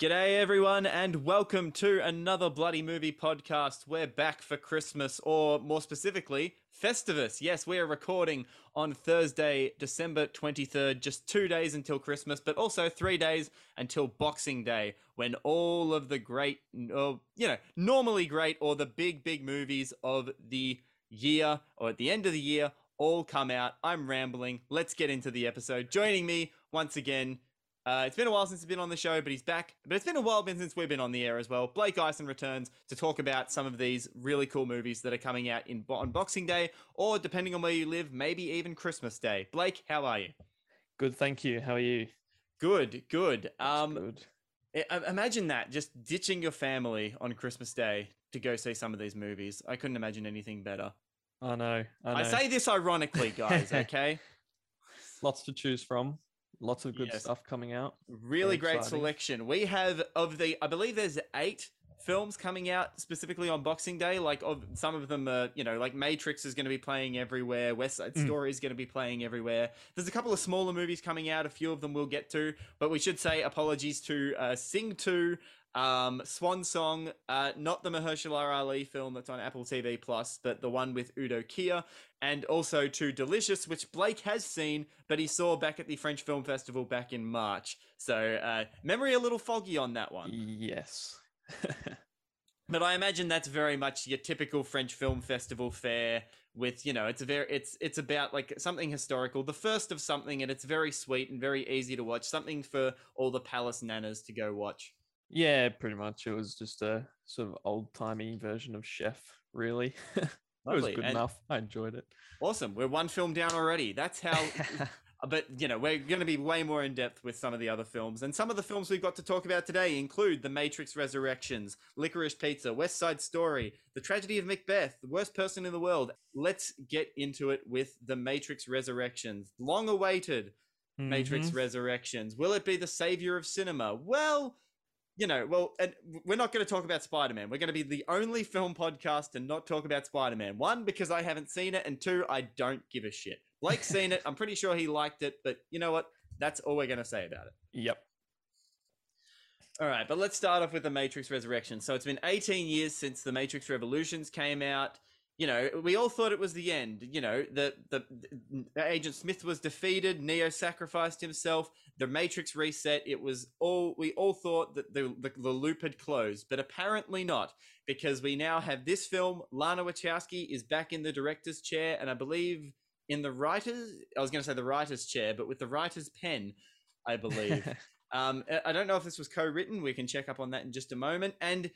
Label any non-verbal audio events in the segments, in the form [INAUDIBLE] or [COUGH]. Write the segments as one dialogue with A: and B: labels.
A: G'day, everyone, and welcome to another Bloody Movie podcast. We're back for Christmas, or more specifically, Festivus. Yes, we are recording on Thursday, December 23rd, just two days until Christmas, but also three days until Boxing Day, when all of the great, or, you know, normally great, or the big, big movies of the year, or at the end of the year, all come out. I'm rambling. Let's get into the episode. Joining me once again, uh, it's been a while since he's been on the show, but he's back. But it's been a while since we've been on the air as well. Blake Eisen returns to talk about some of these really cool movies that are coming out in on Boxing Day, or depending on where you live, maybe even Christmas Day. Blake, how are you?
B: Good, thank you. How are you?
A: Good, good. Um,
B: good.
A: Imagine that just ditching your family on Christmas Day to go see some of these movies. I couldn't imagine anything better.
B: I know. I, know.
A: I say this ironically, guys. [LAUGHS] Okay.
B: Lots to choose from. Lots of good
A: Yes.
B: stuff coming out.
A: really
B: Very
A: great
B: exciting.
A: selection. We have of the I believe there's eight films coming out specifically on Boxing Day. Like of some of them are, you know, like Matrix is going to be playing everywhere, West Side
B: Mm.
A: Story is going to be playing everywhere. There's a couple of smaller movies coming out, a few of them we'll get to, but we should say apologies to uh, Sing 2, um, Swan Song, uh, not the Mahershala Ali film that's on Apple TV Plus, but the one with Udo Kier, and also to Delicious, which Blake has seen, but he saw back at the French Film Festival back in March. So uh, memory a little foggy on that one.
B: Yes. [LAUGHS]
A: But I imagine that's very much your typical French Film Festival fare. With you know, it's a very it's it's about like something historical, the first of something, and it's very sweet and very easy to watch. Something for all the palace nanas to go watch.
B: yeah, pretty much. It was just a sort of old timey version of Chef, really. [LAUGHS] it was good
A: And-
B: enough. I enjoyed it.
A: Awesome. We're one film down already. That's how. [LAUGHS] but, you know, we're going to be way more in depth with some of the other films. And some of the films we've got to talk about today include The Matrix Resurrections, Licorice Pizza, West Side Story, The Tragedy of Macbeth, The Worst Person in the World. Let's get into it with The Matrix Resurrections. Long awaited Matrix.
B: Mm-hmm.
A: Resurrections. Will it be the savior of cinema? Well, you know, well, and we're not going to talk about Spider Man. We're going to be the only film podcast to not talk about Spider Man. One, because I haven't seen it, and two, I don't give a shit. Blake's seen it. I'm pretty sure he liked it, but you know what? That's all we're going to say about it.
B: Yep.
A: All right, but let's start off with the Matrix Resurrection. So it's been 18 years since the Matrix Revolutions came out. You know, we all thought it was the end. You know, the, the the Agent Smith was defeated. Neo sacrificed himself. The Matrix reset. It was all we all thought that the, the the loop had closed, but apparently not, because we now have this film. Lana Wachowski is back in the director's chair, and I believe in the writers. I was going to say the writer's chair, but with the writer's pen, I believe. [LAUGHS] Um, I- don't know if this was co-written. We can check up on that in just a moment. And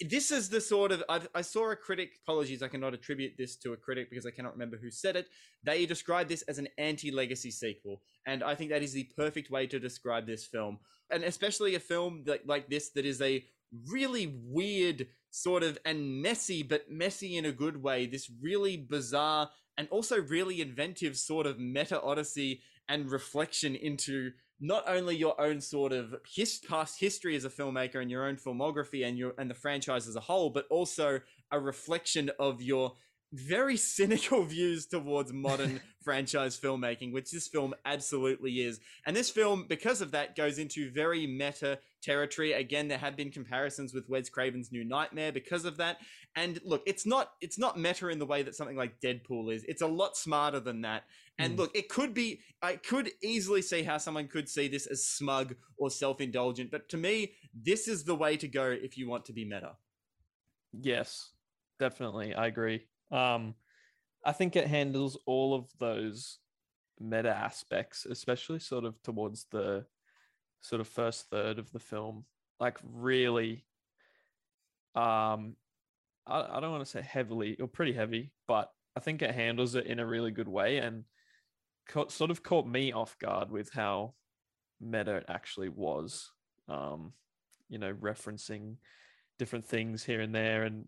A: this is the sort of I've, I saw a critic. Apologies, I cannot attribute this to a critic because I cannot remember who said it. They described this as an anti-legacy sequel, and I think that is the perfect way to describe this film, and especially a film that, like this that is a really weird sort of and messy, but messy in a good way. This really bizarre and also really inventive sort of meta odyssey and reflection into not only your own sort of his, past history as a filmmaker and your own filmography and your and the franchise as a whole, but also a reflection of your very [LAUGHS] cynical views towards modern [LAUGHS] franchise filmmaking, which this film absolutely is. And this film, because of that, goes into very meta territory. Again, there have been comparisons with Wes Craven's New Nightmare because of that. And look, it's not it's not meta in the way that something like Deadpool is. It's a lot smarter than that. And
B: Mm.
A: look, it could be I could easily see how someone could see this as smug or self-indulgent, but to me, this is the way to go if you want to be meta.
B: Yes, definitely. I agree. Um, I think it handles all of those meta aspects, especially sort of towards the sort of first third of the film. Like really, um, I, I don't want to say heavily or pretty heavy, but I think it handles it in a really good way and caught, sort of caught me off guard with how meta it actually was. Um, you know, referencing different things here and there and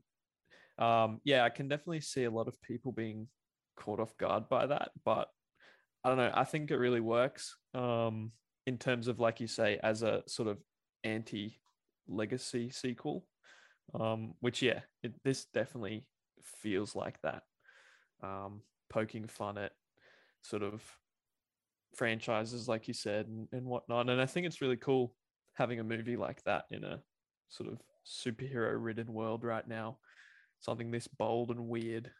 B: um yeah i can definitely see a lot of people being caught off guard by that but i don't know i think it really works um in terms of like you say as a sort of anti legacy sequel um which yeah it, this definitely feels like that. Um poking fun at sort of franchises like you said and, and whatnot. And i think it's really cool having a movie like that in a sort of superhero ridden world right now, something this bold and weird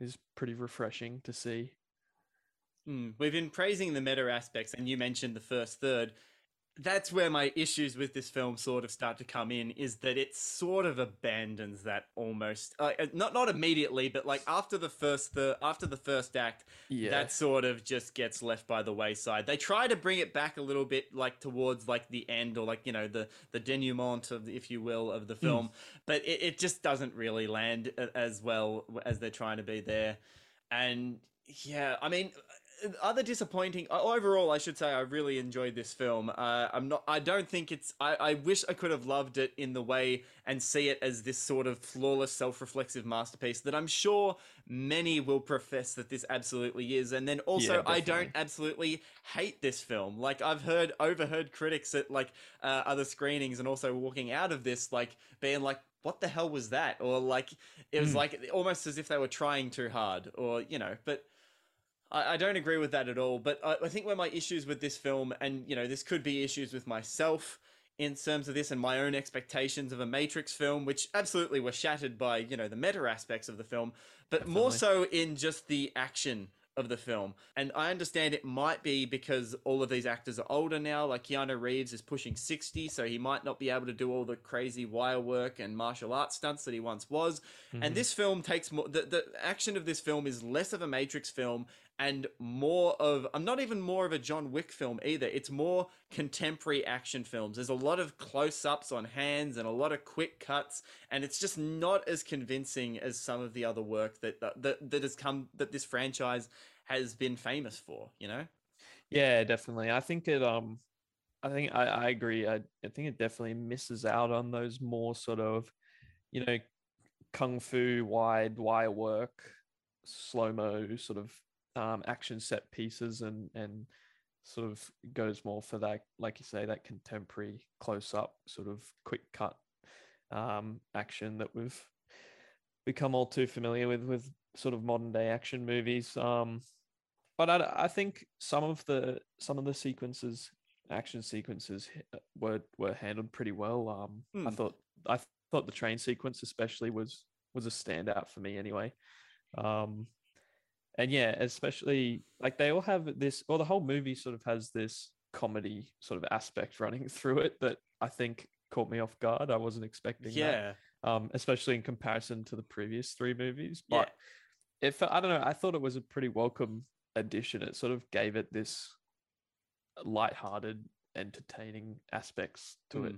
B: is pretty refreshing to see.
A: Mm, we've been praising the meta aspects, and you mentioned the first third. That's where my issues with this film sort of start to come in. Is that it sort of abandons that almost, uh, not not immediately, but like after the first the after the first act,
B: Yeah.
A: that sort of just gets left by the wayside. They try to bring it back a little bit, like towards like the end or like you know the the denouement of, if you will, of the film, but it, it just doesn't really land as well as they're trying to be there. And yeah, I mean, other disappointing overall, I should say, I really enjoyed this film. Uh, I'm not. I don't think it's. I, I wish I could have loved it in the way and see it as this sort of flawless, self-reflexive masterpiece that I'm sure many will profess that this absolutely is. And then also,
B: Yeah,
A: I don't absolutely hate this film. Like I've heard overheard critics at like uh, other screenings and also walking out of this like being like what the hell was that or like it was
B: Hmm.
A: like almost as if they were trying too hard or you know but I, I don't agree with that at all but I, I think where my issues with this film and you know this could be issues with myself in terms of this and my own expectations of a matrix film which absolutely were shattered by you know the meta aspects of the film but more so in just the action of the film. And I understand it might be because all of these actors are older now. Like Keanu Reeves is pushing 60, so he might not be able to do all the crazy wire work and martial arts stunts that he once was.
B: Mhm.
A: And this film takes more, the, the action of this film is less of a Matrix film and more of, I'm not even more of a John Wick film either. It's more contemporary action films. There's a lot of close ups on hands and a lot of quick cuts, and it's just not as convincing as some of the other work that, that, that has come, that this franchise has been famous for, you know?
B: Yeah, definitely. I think it um I think I, I agree. I, I think it definitely misses out on those more sort of, you know, kung fu wide wire work, slow mo sort of um action set pieces and and sort of goes more for that, like you say, that contemporary close up sort of quick cut um action that we've become all too familiar with with sort of modern day action movies. Um but I, I think some of the some of the sequences action sequences uh, were were handled pretty well um i
A: Hmm.
B: thought i th- thought the train sequence especially was was a standout for me anyway um and yeah especially like they all have this well the whole movie sort of has this comedy sort of aspect running [LAUGHS] through it that i think caught me off guard i wasn't expecting that um especially in comparison to the previous three movies
A: Yeah.
B: but if I don't know, I thought it was a pretty welcome addition. It sort of gave it this light-hearted, entertaining aspects to it.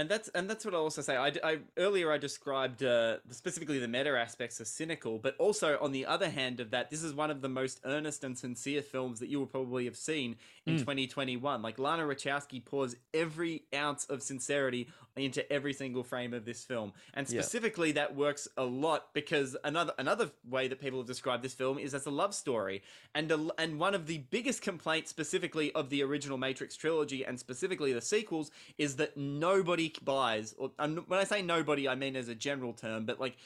A: And that's and that's what I also say. I, I earlier I described uh, specifically the meta aspects as cynical, but also on the other hand of that, this is one of the most earnest and sincere films that you will probably have seen in
B: Mm.
A: 2021. Like Lana Wachowski pours every ounce of sincerity into every single frame of this film, and
B: Yeah.
A: specifically that works a lot because another another way that people have described this film is as a love story, and a, and one of the biggest complaints specifically of the original Matrix trilogy and specifically the sequels is that nobody buys. Or when I say nobody, I mean as a general term, but like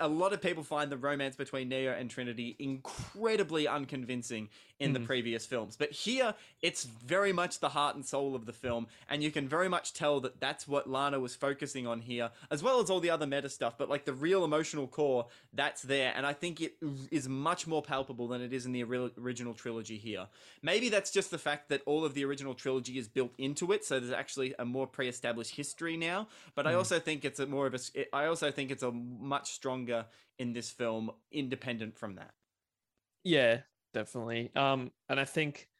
A: a lot of people find the romance between Neo and Trinity incredibly unconvincing in the
B: Mhm.
A: previous films. But here, it's very much the heart and soul of the film, and you can very much tell that that's what Lana was focusing on here, as well as all the other meta stuff. But like the real emotional core, that's there, and I think it is much more palpable than it is in the original trilogy here. Maybe that's just the fact that all of the original trilogy is built into it, so there's actually a more pre-established history now. But I
B: Mhm.
A: also think it's a more of a. I also think it's a much stronger in this film, independent from that.
B: Yeah, definitely. Um, and I think,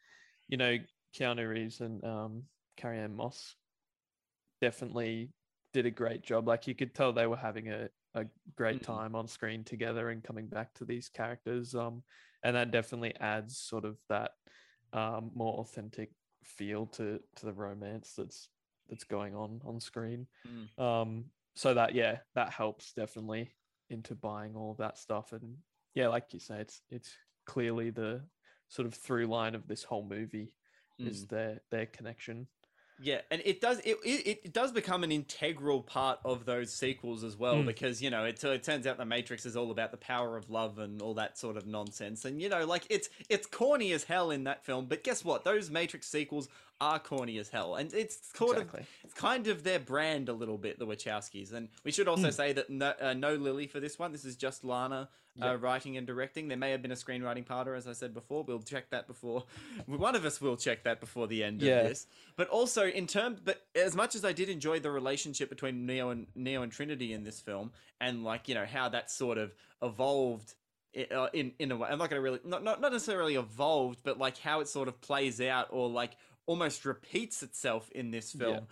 B: you know, Keanu Reeves and um, Carrie Ann Moss definitely did a great job. Like you could tell they were having a, a great
A: Mhm.
B: time on screen together and coming back to these characters. Um, and that definitely adds sort of that um, more authentic feel to to the romance that's that's going on on screen.
A: Mm.
B: Um, so that yeah, that helps definitely into buying all of that stuff. And yeah, like you say, it's it's clearly the sort of through line of this whole movie is
A: Mm.
B: their their connection.
A: Yeah, and it does it, it it does become an integral part of those sequels as well
B: Mm.
A: because you know it, it turns out the Matrix is all about the power of love and all that sort of nonsense and you know like it's it's corny as hell in that film but guess what those Matrix sequels are corny as hell, and it's sort
B: Exactly.
A: of it's kind of their brand a little bit, the Wachowskis. And we should also
B: Mm.
A: say that no, uh, no Lily for this one. This is just Lana
B: Yeah.
A: uh, writing and directing. There may have been a screenwriting partner, as I said before. We'll check that before. [LAUGHS] One of us will check that before the end
B: Yeah.
A: of this. But also in terms, but as much as I did enjoy the relationship between Neo and Neo and Trinity in this film, and like you know how that sort of evolved uh, in in a way. I'm not going to really not, not not necessarily evolved, but like how it sort of plays out or like almost repeats itself in this film.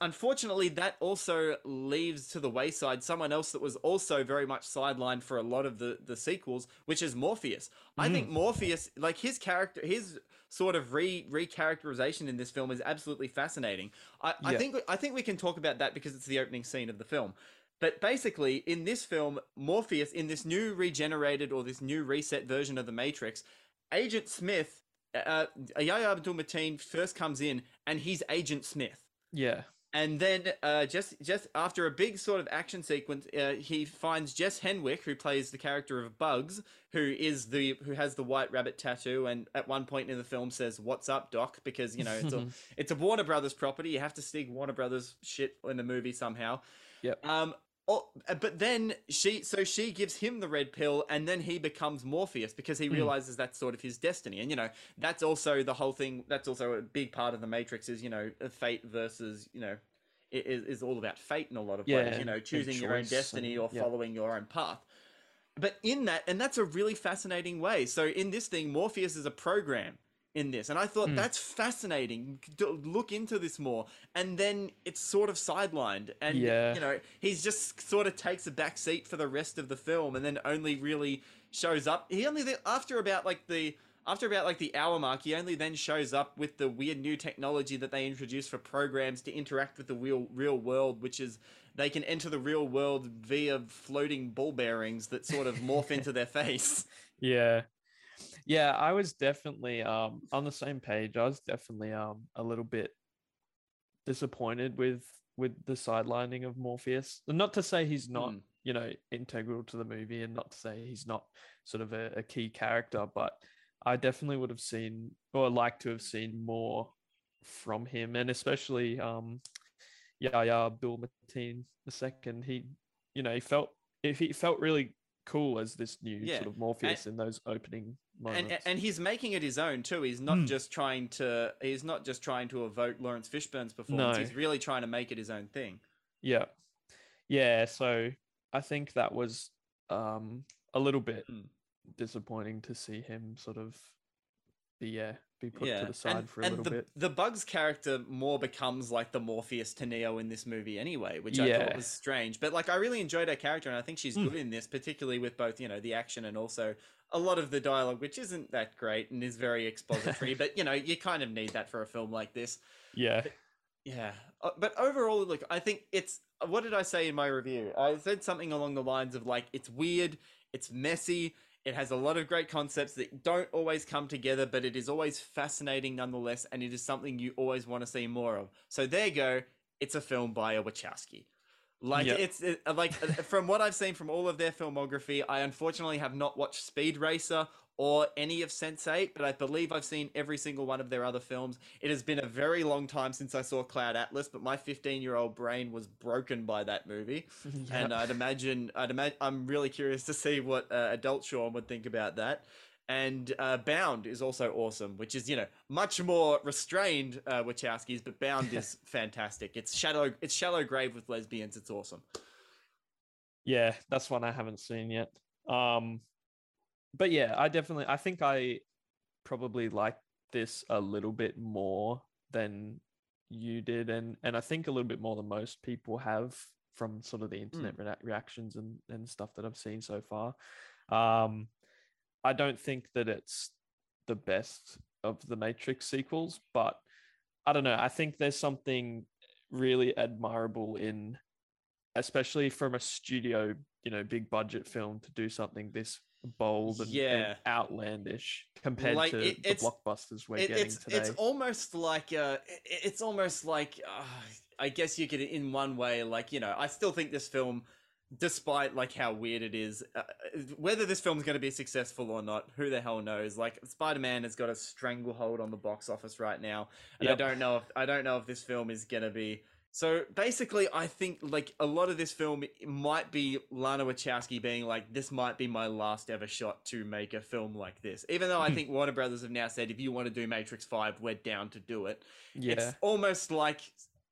A: Unfortunately, that also leaves to the wayside someone else that was also very much sidelined for a lot of the the sequels, which is Morpheus. I think mm-hmm. Morpheus, like his character, his sort of re recharacterization in this film is absolutely fascinating. I, I think I think we can talk about that because it's the opening scene of the film. But basically, in this film, Morpheus, in this new regenerated or this new reset version of the Matrix, Agent Smith, uh, Yahya Abdul Mateen first comes in, and he's Agent Smith.
B: Yeah.
A: And then, uh, just just after a big sort of action sequence, uh, he finds Jess Henwick, who plays the character of Bugs, who is the who has the white rabbit tattoo, and at one point in the film says, "What's up, Doc?" Because you know it's a [LAUGHS] it's a Warner Brothers property. You have to stick Warner Brothers shit in the movie somehow.
B: Yep.
A: Um. Oh, uh, but then she, so she gives him the red pill, and then he becomes Morpheus because he hmm. realizes that's sort of his destiny. And you know, that's also the whole thing. That's also a big part of the Matrix is you know uh, fate versus you know it is, is all about fate in a lot of
B: Yeah,
A: ways. You know, choosing your own destiny
B: and-
A: or
B: yeah.
A: following your own path. But in that, and that's a really fascinating way. So in this thing, Morpheus is a program in this, and I thought
B: Hmm.
A: that's fascinating. D- Look into this more, and then it's sort of sidelined, and
B: Yeah.
A: you know he's just sort of takes a back seat for the rest of the film, and then only really shows up. He only after about like the after about like the hour mark, he only then shows up with the weird new technology that they introduced for programs to interact with the real real world, which is they can enter the real world via floating ball bearings that sort of morph [LAUGHS] into their face.
B: Yeah. Yeah, I was definitely um on the same page. I was definitely um a little bit disappointed with with the sidelining of Morpheus. Not to say he's not,
A: Mm.
B: you know, integral to the movie and not to say he's not sort of a, a key character, but I definitely would have seen or like to have seen more from him and especially um Yahya Abdul Mateen the second. He you know, he felt if he felt really cool as this new
A: Yeah,
B: sort of Morpheus in those opening.
A: And and he's making it his own too. He's not
B: Mm.
A: just trying to he's not just trying to evoke Laurence Fishburne's performance.
B: No.
A: He's really trying to make it his own thing.
B: yeah. Yeah, so I think that was um a little bit
A: Mm.
B: disappointing to see him sort of be yeah, be put
A: yeah,
B: to the side
A: and,
B: for a little
A: the,
B: bit.
A: the Bugs character more becomes like the Morpheus to Neo in this movie anyway, which I thought was strange. But like, I really enjoyed her character, and I think she's
B: Mm.
A: good in this, particularly with both you know the action and also a lot of the dialogue, which isn't that great and is very expository. [LAUGHS] but you know, you kind of need that for a film like this.
B: Yeah.
A: Yeah, Uh, but overall, look, I think it's. What did I say in my review? I said something along the lines of like, it's weird, it's messy, it has a lot of great concepts that don't always come together, but it is always fascinating nonetheless, and it is something you always want to see more of. So there you go. It's a film by a Wachowski. Like
B: Yep.
A: it's it, like [LAUGHS] from what I've seen from all of their filmography, I unfortunately have not watched Speed Racer or any of Sense8, but I believe I've seen every single one of their other films. It has been a very long time since I saw Cloud Atlas, but my 15-year-old brain was broken by that movie, [LAUGHS] and I'd imagine I'd imagine I'm really curious to see what uh, adult Sean would think about that. And uh, Bound is also awesome, which is you know much more restrained uh, Wachowskis, but Bound is [LAUGHS] fantastic. It's shallow, it's shallow grave with lesbians. It's awesome.
B: Yeah, that's one I haven't seen yet. Um, but yeah, I definitely, I think I probably like this a little bit more than you did, and and I think a little bit more than most people have from sort of the internet rea- reactions and and stuff that I've seen so far. Um, I don't think that it's the best of the Matrix sequels, but I don't know. I think there's something really admirable in especially from a studio, you know, big budget film to do something this bold and, and outlandish compared
A: Like,
B: to
A: it-
B: the blockbusters we're
A: It-
B: getting
A: it's
B: today.
A: it's almost like uh, it- it's almost like uh, I guess you could in one way like you know I still think this film despite like how weird it is, uh, whether this film's going to be successful or not, who the hell knows? Like Spider Man has got a stranglehold on the box office right now, and
B: Yep.
A: I don't know if I don't know if this film is going to be. So basically, I think like a lot of this film might be Lana Wachowski being like, "This might be my last ever shot to make a film like this." Even though I
B: Hmm.
A: think Warner Brothers have now said, "If you want to do Matrix Five, we're down to do it."
B: Yeah.
A: It's almost like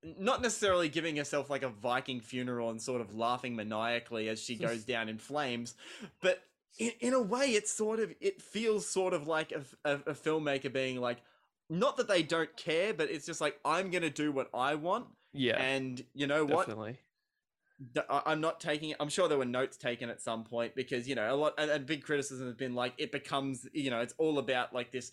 A: not necessarily giving herself like a Viking funeral and sort of laughing maniacally as she goes down in flames, but in, in a way, it's sort of it feels sort of like a, a, a filmmaker being like, not that they don't care, but it's just like I'm gonna do what I want,
B: yeah.
A: and you know what?
B: definitely.
A: I'm not taking it. I'm sure there were notes taken at some point because you know a lot and big criticism has been like it becomes you know it's all about like this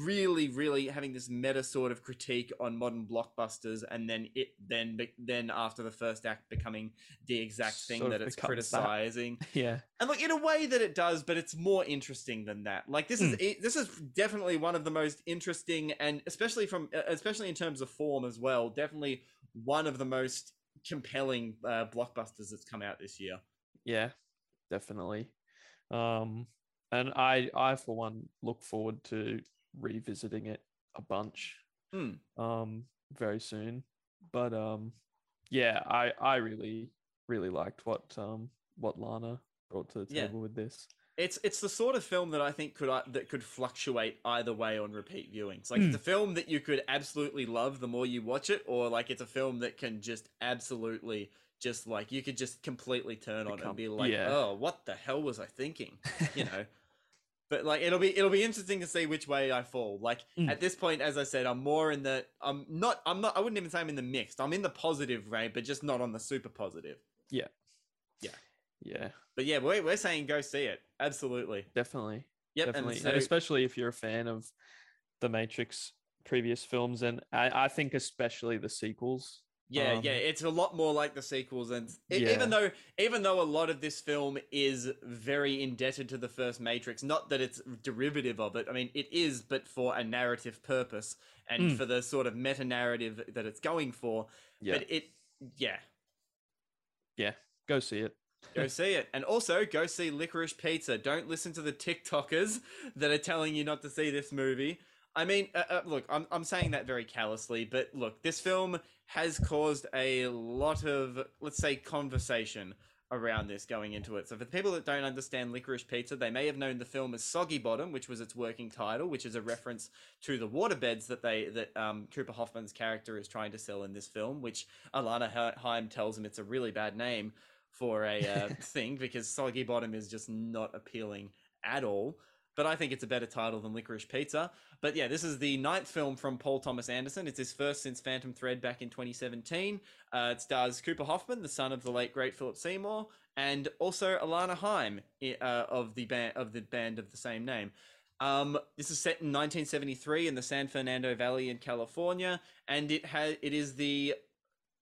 A: really really having this meta sort of critique on modern blockbusters and then it then then after the first act becoming the exact thing
B: Sort
A: that it's
B: becomes that.
A: criticizing [LAUGHS]
B: Yeah.
A: and look in a way that it does but it's more interesting than that like this is it, this is definitely one of the most interesting and especially from especially in terms of form as well definitely one of the most compelling uh, blockbusters that's come out this year
B: Yeah. Definitely. Um and I I for one look forward to revisiting it a bunch.
A: Hmm.
B: Um very soon. But um yeah, I I really really liked what um what Lana brought to the
A: Yeah.
B: table with this.
A: it's it's the sort of film that I think could uh, that could fluctuate either way on repeat viewings. Like
B: Hmm.
A: it's a film that you could absolutely love the more you watch it, or like it's a film that can just absolutely just like you could just completely turn on it
B: Become-
A: and be like,
B: yeah.
A: oh, what the hell was I thinking? [LAUGHS] You know. But like it'll be it'll be interesting to see which way I fall. Like
B: Mm.
A: at this point, as I said, I'm more in the I'm not I'm not I wouldn't even say I'm in the mixed. I'm in the positive range, but just not on the super positive.
B: yeah, Yeah. Yeah.
A: But yeah, we're we're saying go see it. Absolutely.
B: definitely.
A: Yep.
B: definitely.
A: And
B: And, especially if you're a fan of the Matrix previous films and I, I think especially the sequels.
A: Yeah,
B: Um,
A: yeah, it's a lot more like the sequels, and
B: Yeah.
A: even though even though a lot of this film is very indebted to the first Matrix, not that it's derivative of it. I mean, it is, but for a narrative purpose and
B: Mm.
A: for the sort of meta narrative that it's going for.
B: Yeah.
A: But it, yeah, yeah,
B: Go see it.
A: go [LAUGHS] see it, and also go see Licorice Pizza. Don't listen to the TikTokers [LAUGHS] that are telling you not to see this movie. I mean, uh, uh, look, I'm I'm saying that very callously, but look, this film has caused a lot of, let's say, conversation around this going into it. So for the people that don't understand Licorice Pizza, they may have known the film as Soggy Bottom, which was its working title, which is a reference to the waterbeds that they that um, Cooper Hoffman's character is trying to sell in this film, which Alana Haim tells him it's a really bad name for a uh, [LAUGHS] thing because Soggy Bottom is just not appealing at all. But I think it's a better title than Licorice Pizza. But yeah, this is the ninth film from Paul Thomas Anderson. It's his first since Phantom Thread back in 2017. Uh, it stars Cooper Hoffman, the son of the late great Philip Seymour, and also Alana Haim i- uh, of the band of the band of the same name. Um, this is set in 1973 in the San Fernando Valley in California, and it has it is the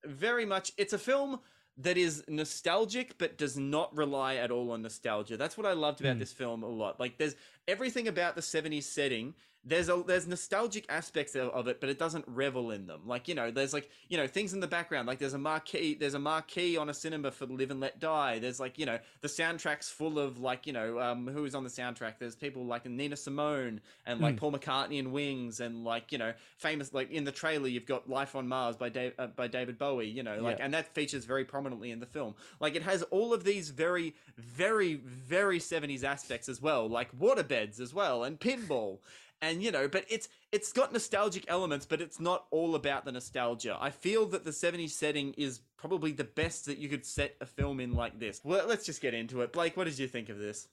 A: very much it's a film that is nostalgic but does not rely at all on nostalgia. That's what I loved about
B: Mm.
A: this film a lot. Like there's everything about the 70s setting there's a there's nostalgic aspects of, of it but it doesn't revel in them like you know there's like you know things in the background like there's a marquee there's a marquee on a cinema for live and let die there's like you know the soundtrack's full of like you know um who's on the soundtrack there's people like nina simone and like
B: Hmm.
A: paul mccartney and wings and like you know famous like in the trailer you've got life on mars by dave uh, by david bowie you know like
B: Yeah.
A: and that features very prominently in the film like it has all of these very very very 70s aspects as well like waterbeds as well and pinball and you know but it's it's got nostalgic elements but it's not all about the nostalgia. I feel that the 70s setting is probably the best that you could set a film in like this. Well let's just get into it. Blake what did you think of this?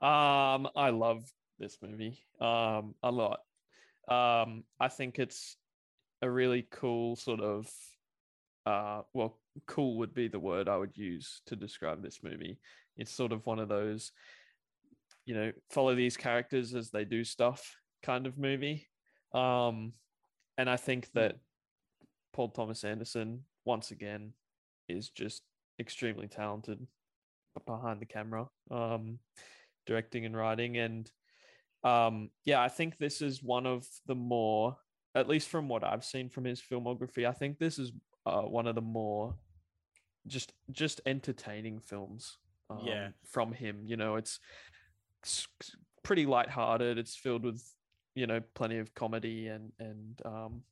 B: Um, I love this movie um a lot. Um, I think it's a really cool sort of uh well, cool would be the word I would use to describe this movie. It's sort of one of those, you know, follow these characters as they do stuff kind of movie. Um, and I think that Paul Thomas Anderson once again is just extremely talented behind the camera. Um, directing and writing and um yeah i think this is one of the more at least from what i've seen from his filmography i think this is uh, one of the more just just entertaining films. Um,
A: Yeah.
B: from him. You know, it's, it's pretty lighthearted. It's filled with you know plenty of comedy and and um,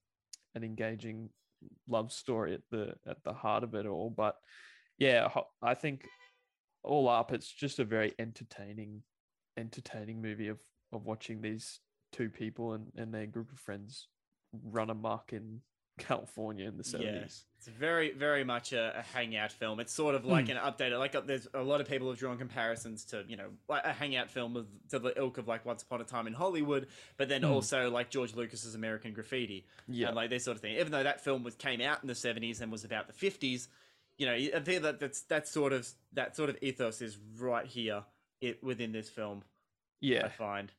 B: an engaging love story at the at the heart of it all. But yeah, I think all up, it's just a very entertaining entertaining movie of of watching these two people and, and their group of friends run amok in California in the
A: Yeah.
B: seventies.
A: It's very, very much a, a hangout film. It's sort of like an updated, like uh, there's a lot of people have drawn comparisons to, you know, like a hangout film of to the ilk of like Once Upon a Time in Hollywood, but then
B: Mm.
A: also like George Lucas's American Graffiti
B: Yeah,
A: and like this sort of thing. Even though that film was came out in the seventies and was about the fifties, you know, I think that that's that sort of that sort of ethos is right here it within this film.
B: Yeah.
A: I find.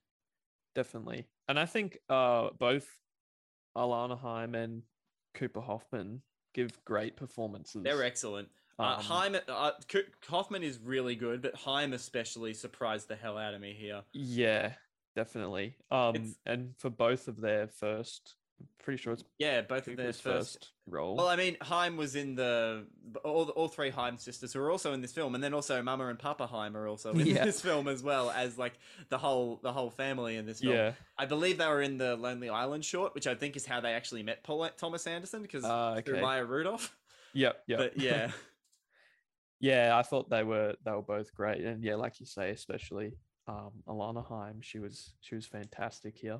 B: definitely. And I think uh both Alana Haim and Cooper Hoffman give great performances.
A: They're excellent. Uh,
B: Um,
A: Haim, uh, Hoffman is really good, but Haim especially surprised the hell out of me here.
B: Yeah, definitely. Um,
A: It's-
B: and for both of their first, pretty sure it's
A: Yeah, both of their first.
B: first role.
A: Well, I mean, Haim was in the all. All three Haim sisters who are also in this film, and then also Mama and Papa Haim are also in [LAUGHS]
B: Yeah.
A: this film as well as like the whole the whole family in this film.
B: yeah,
A: I believe they were in the Lonely Island short, which I think is how they actually met Paul Thomas Anderson because
B: uh,
A: through. Maya Rudolph.
B: Yep, yep.
A: But yeah, [LAUGHS]
B: yeah, I thought they were they were both great, and yeah, like you say, especially um, Alana Haim, she was she was fantastic here.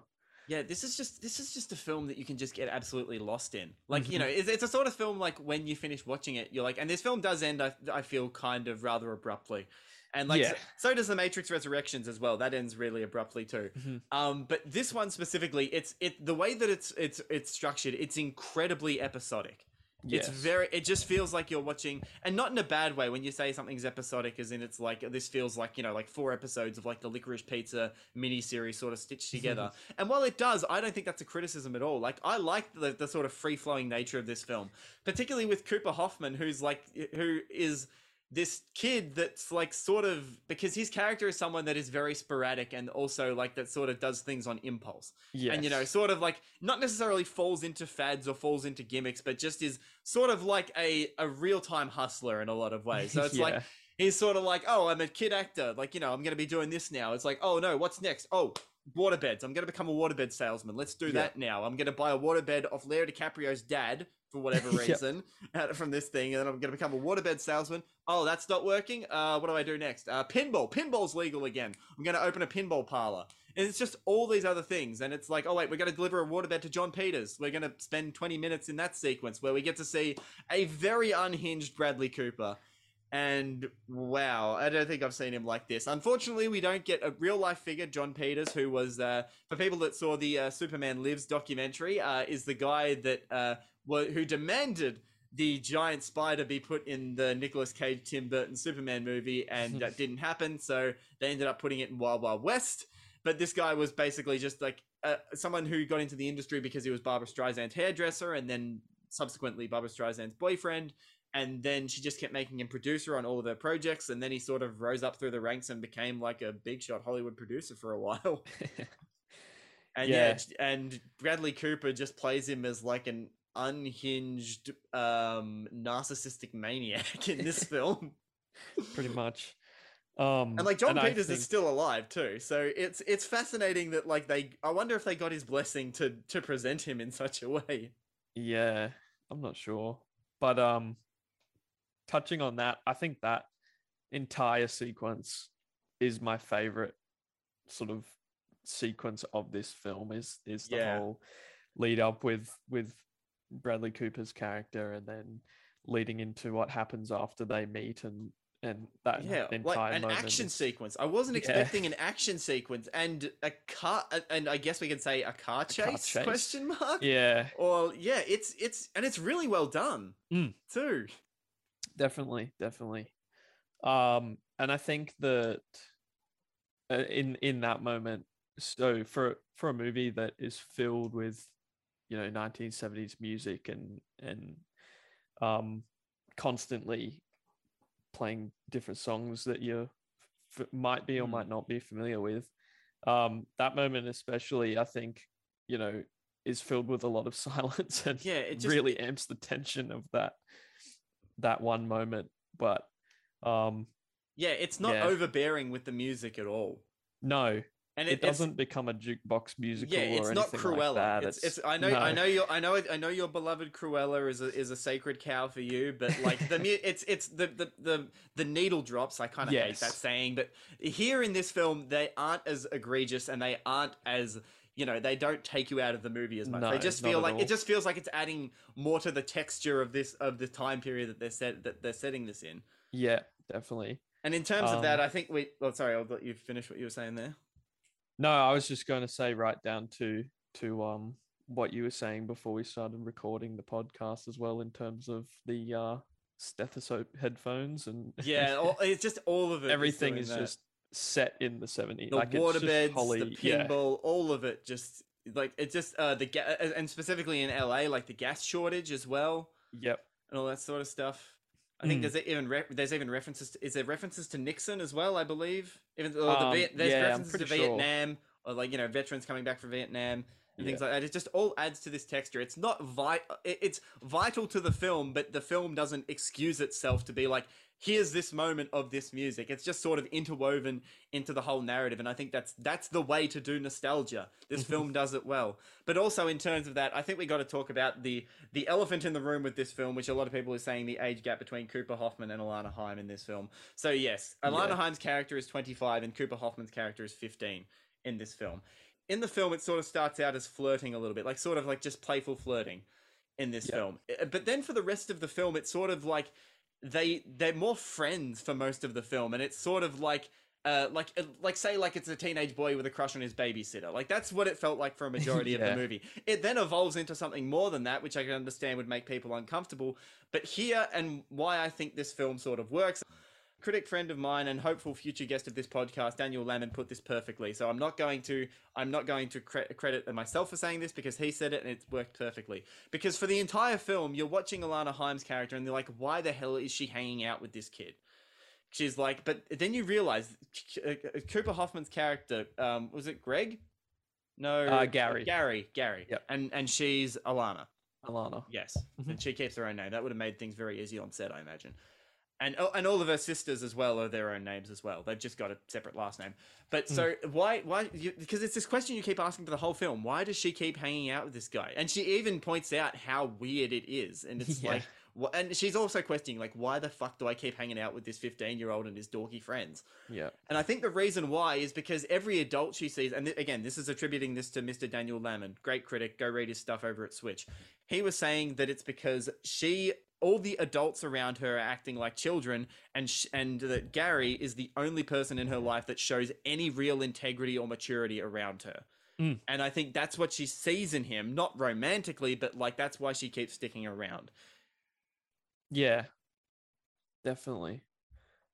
A: Yeah, this is just this is just a film that you can just get absolutely lost in. Like you
B: Mhm.
A: know, it's, it's a sort of film like when you finish watching it, you're like, and this film does end. I, I feel kind of rather abruptly, and like so,
B: Yeah.
A: so does the Matrix Resurrections as well. That ends really abruptly too.
B: Mhm.
A: Um, but this one specifically, it's it the way that it's it's it's structured. It's incredibly episodic. It's very. It just feels like you're watching, and not in a bad way. When you say something's episodic, as in it's like this feels like you know like four episodes of like the Licorice Pizza miniseries sort of stitched together. [LAUGHS] and while it does, I don't think that's a criticism at all. Like I like the the sort of free flowing nature of this film, particularly with Cooper Hoffman, who's like who is this kid that's like sort of because his character is someone that is very sporadic and also like that sort of does things on impulse.
B: Yes.
A: and you know sort of like not necessarily falls into fads or falls into gimmicks but just is sort of like a, a real-time hustler in a lot of ways. So [LAUGHS] it's like he's sort of like oh i'm a kid actor. Like you know i'm gonna be doing this now. It's like oh no. What's next? Oh waterbeds. I'm gonna become a waterbed salesman. Let's do
B: Yeah.
A: that now. I'm gonna buy a waterbed off leo dicaprio's dad for whatever [LAUGHS] reason [LAUGHS] out from this thing and then i'm gonna become a waterbed salesman. Oh that's not working? Uh what do i do next? Uh pinball. Pinball's legal again. I'm gonna open a pinball parlor. And it's just all these other things. And it's like, oh, wait, we're going to deliver a waterbed to Jon Peters. We're going to spend 20 minutes in that sequence where we get to see a very unhinged Bradley Cooper. And wow, I don't think I've seen him like this. Unfortunately, we don't get a real life figure, Jon Peters, who was, uh, for people that saw the uh, Superman Lives documentary, uh, is the guy that uh, who demanded the giant spider be put in the Nicolas Cage Tim Burton Superman movie, and that [LAUGHS] didn't happen. So they ended up putting it in Wild Wild West. But this guy was basically just like uh, someone who got into the industry because he was Barbra Streisand's hairdresser, and then subsequently Barbra Streisand's boyfriend. And then she just kept making him producer on all of her projects, and then he sort of rose up through the ranks and became like a big shot Hollywood producer for a while. [LAUGHS] And yeah,
B: Yeah.
A: and Bradley Cooper just plays him as like an unhinged, um, narcissistic maniac in this [LAUGHS] film.
B: pretty [LAUGHS] much. Um,
A: And like Jon
B: I
A: Peters
B: think-
A: is still alive too, so it's it's fascinating that like they. I wonder if they got his blessing to to present him in such a way.
B: Yeah, I'm not sure. But um touching on that, I think that entire sequence is my favorite sort of sequence of this film is is the
A: Yeah.
B: whole lead up with with Bradley Cooper's character and then leading into what happens after they meet and and that
A: Yeah,
B: entire
A: like an
B: moment
A: action sequence. I wasn't
B: Yeah.
A: expecting an action sequence and a car, and I guess we can say a car chase?
B: chase.
A: Question mark.
B: Yeah,
A: Or yeah, it's it's and it's really well done
B: Mm.
A: too.
B: Definitely definitely um and i think that uh, in in that moment so for for a movie that is filled with you know 1970s music and and um constantly playing different songs that you f- might be or
A: Hmm.
B: might not be familiar with um that moment especially i think you know is filled with a lot of [LAUGHS] silence and
A: Yeah, it just
B: really amps the tension of that that one moment, but um,
A: Yeah, it's not
B: Yeah.
A: overbearing with the music at all.
B: no,
A: And
B: it,
A: it,
B: doesn't become a jukebox musical
A: Yeah, it's
B: or
A: not
B: anything
A: Cruella.
B: like that.
A: It's, it's I know I know your I know I know your beloved Cruella is a is a sacred cow for you, but like the it's it's the the the, the needle drops. I kind of hate that saying, but here in this film they aren't as egregious and they aren't as you know they don't take you out of the movie as much.
B: No,
A: they just feel like
B: all.
A: it just feels like it's adding more to the texture of this of the time period that they're set that they're setting this in.
B: Yeah, definitely.
A: And in terms of that,
B: Um,
A: I think we. Oh, sorry, I'll let you finish what you were saying there.
B: No, I was just going to say right down to to um what you were saying before we started recording the podcast as well in terms of the uh stethoscope headphones and
A: Yeah, all, [LAUGHS] it's just all of it.
B: everything
A: doing
B: is just set in the 70s
A: the
B: like it's
A: water
B: just
A: beds, the
B: yeah,
A: pinball, all of it. Just like it just uh the ga- and specifically in LA, like the gas shortage as well,
B: yep
A: and all that sort of stuff. I think
B: Mm.
A: there's even re- there's even references. To, is there references to Nixon as well? I believe even or
B: Um,
A: the there's
B: yeah,
A: references to
B: sure.
A: Vietnam or like you know veterans coming back from Vietnam and things like that. It just all adds to this texture. It's not vi- It's vital to the film, but the film doesn't excuse itself to be like, here's this moment of this music. It's just sort of interwoven into the whole narrative, and I think that's that's the way to do nostalgia. This film does it well. But also in terms of that, I think we got to talk about the the elephant in the room with this film, which a lot of people are saying the age gap between Cooper Hoffman and Alana Haim in this film. So yes, Alana
B: Yeah.
A: Haim's character is 25 and Cooper Hoffman's character is 15 in this film. In the film, it sort of starts out as flirting a little bit, like sort of like just playful flirting in this
B: Yeah.
A: film. Uh, But then for the rest of the film, it's sort of like they they're more friends for most of the film, and it's sort of like. Uh, like, uh, like, say, like it's a teenage boy with a crush on his babysitter. Like that's what it felt like for a majority of the [LAUGHS] movie. It then evolves into something more than that, which I can understand would make people uncomfortable. But here, and why I think this film sort of works, critic friend of mine and hopeful future guest of this podcast, Daniel Lemon, put this perfectly. So I'm not going to I'm not going to cre- credit myself for saying this because he said it and it's worked perfectly. Because for the entire film, you're watching Alana Haim's character and they're like, why the hell is she hanging out with this kid? She's like, but then you realize uh, Cooper Hoffman's character um, was it Greg? No,
B: Uh, Gary.
A: Gary, Gary.
B: Yep.
A: And and she's Alana.
B: alana
A: Yes,
B: Mhm.
A: and she keeps her own name. That would have made things very easy on set, I imagine. And and all of her sisters as well are their own names as well. They've just got a separate last name. But so mm. why why you, because it's this question you keep asking for the whole film. Why does she keep hanging out with this guy? And she even points out how weird it is. And it's [LAUGHS]
B: Yeah.
A: like and she's also questioning like why the fuck do I keep hanging out with this 15-year-old and his dorky friends?
B: yeah
A: And I think the reason why is because every adult she sees, and th- again, this is attributing this to Mr. Daniel Lamon, great critic. Go read his stuff over at Switch. He was saying that it's because she, all the adults around her are acting like children, and sh- and that Gary is the only person in her life that shows any real integrity or maturity around her.
B: Mm.
A: And I think that's what she sees in him, not romantically, but like that's why she keeps sticking around.
B: Yeah, definitely.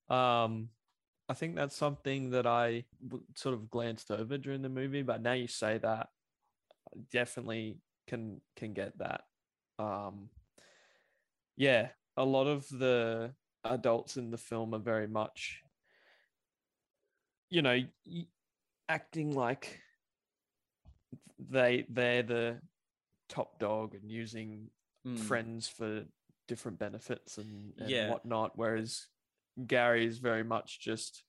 B: Um, I think that's something that I w- sort of glanced over during the movie, but now you say that, I definitely can can get that. Um, yeah, a lot of the adults in the film are very much, you know, acting like they they're the top dog and using
A: Mm.
B: friends for different benefits and, and
A: Yeah.
B: whatnot. Whereas Gary is very much just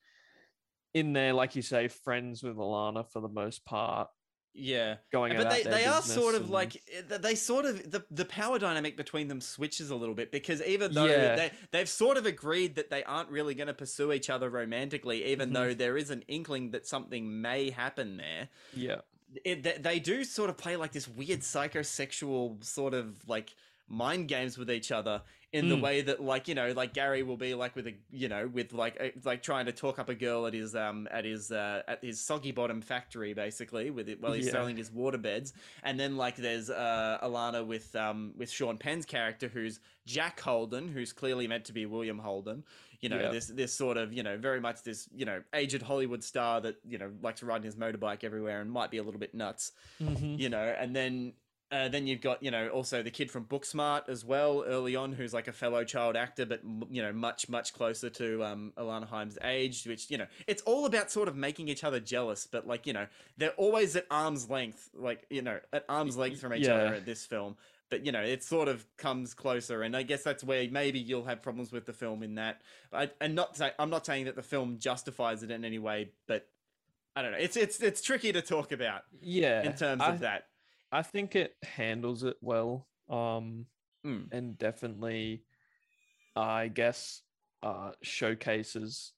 B: in there, like you say, friends with Alana for the most part,
A: Yeah.
B: going
A: but they, they are sort of
B: and-
A: like they sort of the, the power dynamic between them switches a little bit because even though
B: Yeah.
A: they, they've sort of agreed that they aren't really going to pursue each other romantically even though mm-hmm. there is an inkling that something may happen there
B: yeah,
A: it, they, they do sort of play like this weird psychosexual sort of like mind games with each other in the
B: Mm.
A: way that like you know like Gary will be like with a you know with like a, like trying to talk up a girl at his um at his uh at his soggy bottom factory basically with it while he's
B: Yeah.
A: selling his water beds and then like there's uh Alana with um with Sean Penn's character who's Jack Holden who's clearly meant to be William Holden you know
B: Yeah.
A: this this sort of you know very much this you know aged Hollywood star that you know likes to riding his motorbike everywhere and might be a little bit nuts
B: Mhm.
A: you know and then uh, then you've got you know also the kid from Booksmart as well early on who's like a fellow child actor but you know much much closer to um, Alana Haim's age which you know it's all about sort of making each other jealous but like you know they're always at arm's length like you know at arm's length from each
B: Yeah.
A: other at this film but you know it sort of comes closer, and I guess that's where maybe you'll have problems with the film in that. I, and not say, I'm not saying that the film justifies it in any way, but I don't know. It's it's it's tricky to talk about
B: Yeah.
A: in terms
B: I,
A: of that.
B: I think it handles it well. Um,
A: Mm.
B: and definitely, I guess, uh, showcases.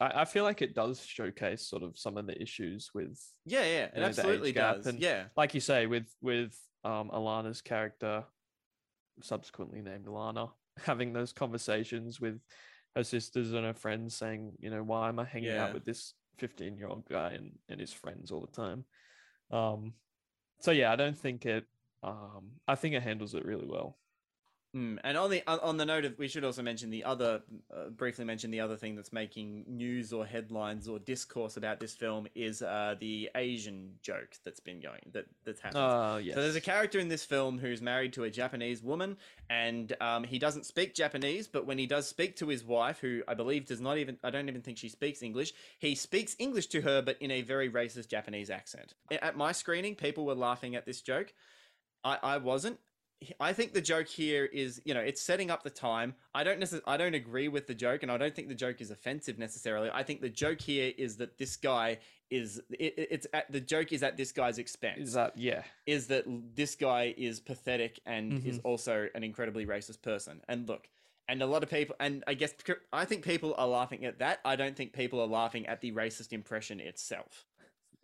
B: I, I feel like it does showcase sort of some of the issues with,
A: Yeah, yeah, it
B: know,
A: absolutely does.
B: and-
A: yeah,
B: like you say, with with um Alana's character, subsequently named Alana, [LAUGHS] having those conversations with her sisters and her friends, saying, you know, why am I hanging
A: Yeah.
B: out with this fifteen year old guy and and his friends all the time? Um, so yeah, I don't think it. Um, I think it handles it really well.
A: Mm, and on the on- the note of, we should also mention the other, uh, briefly mention the other thing that's making news or headlines or discourse about this film is uh, the Asian joke that's been going that that's happened.
B: Uh, yes.
A: So there's a character in this film who's married to a Japanese woman, and um, he doesn't speak Japanese. But when he does speak to his wife, who I believe does not even, I don't even think she speaks English, he speaks English to her, but in a very racist Japanese accent. At my screening, people were laughing at this joke. I, I wasn't. I think the joke here is, you know, it's setting up the time. I don't necess- I don't agree with the joke, and I don't think the joke is offensive necessarily. I think the joke here is that this guy is, it, it- it's at the joke is at this guy's expense
B: Is that yeah?
A: is that this guy is pathetic and is
B: Mhm.
A: also an incredibly racist person. And look, and a lot of people, and I guess I think people are laughing at that. I don't think people are laughing at the racist impression itself.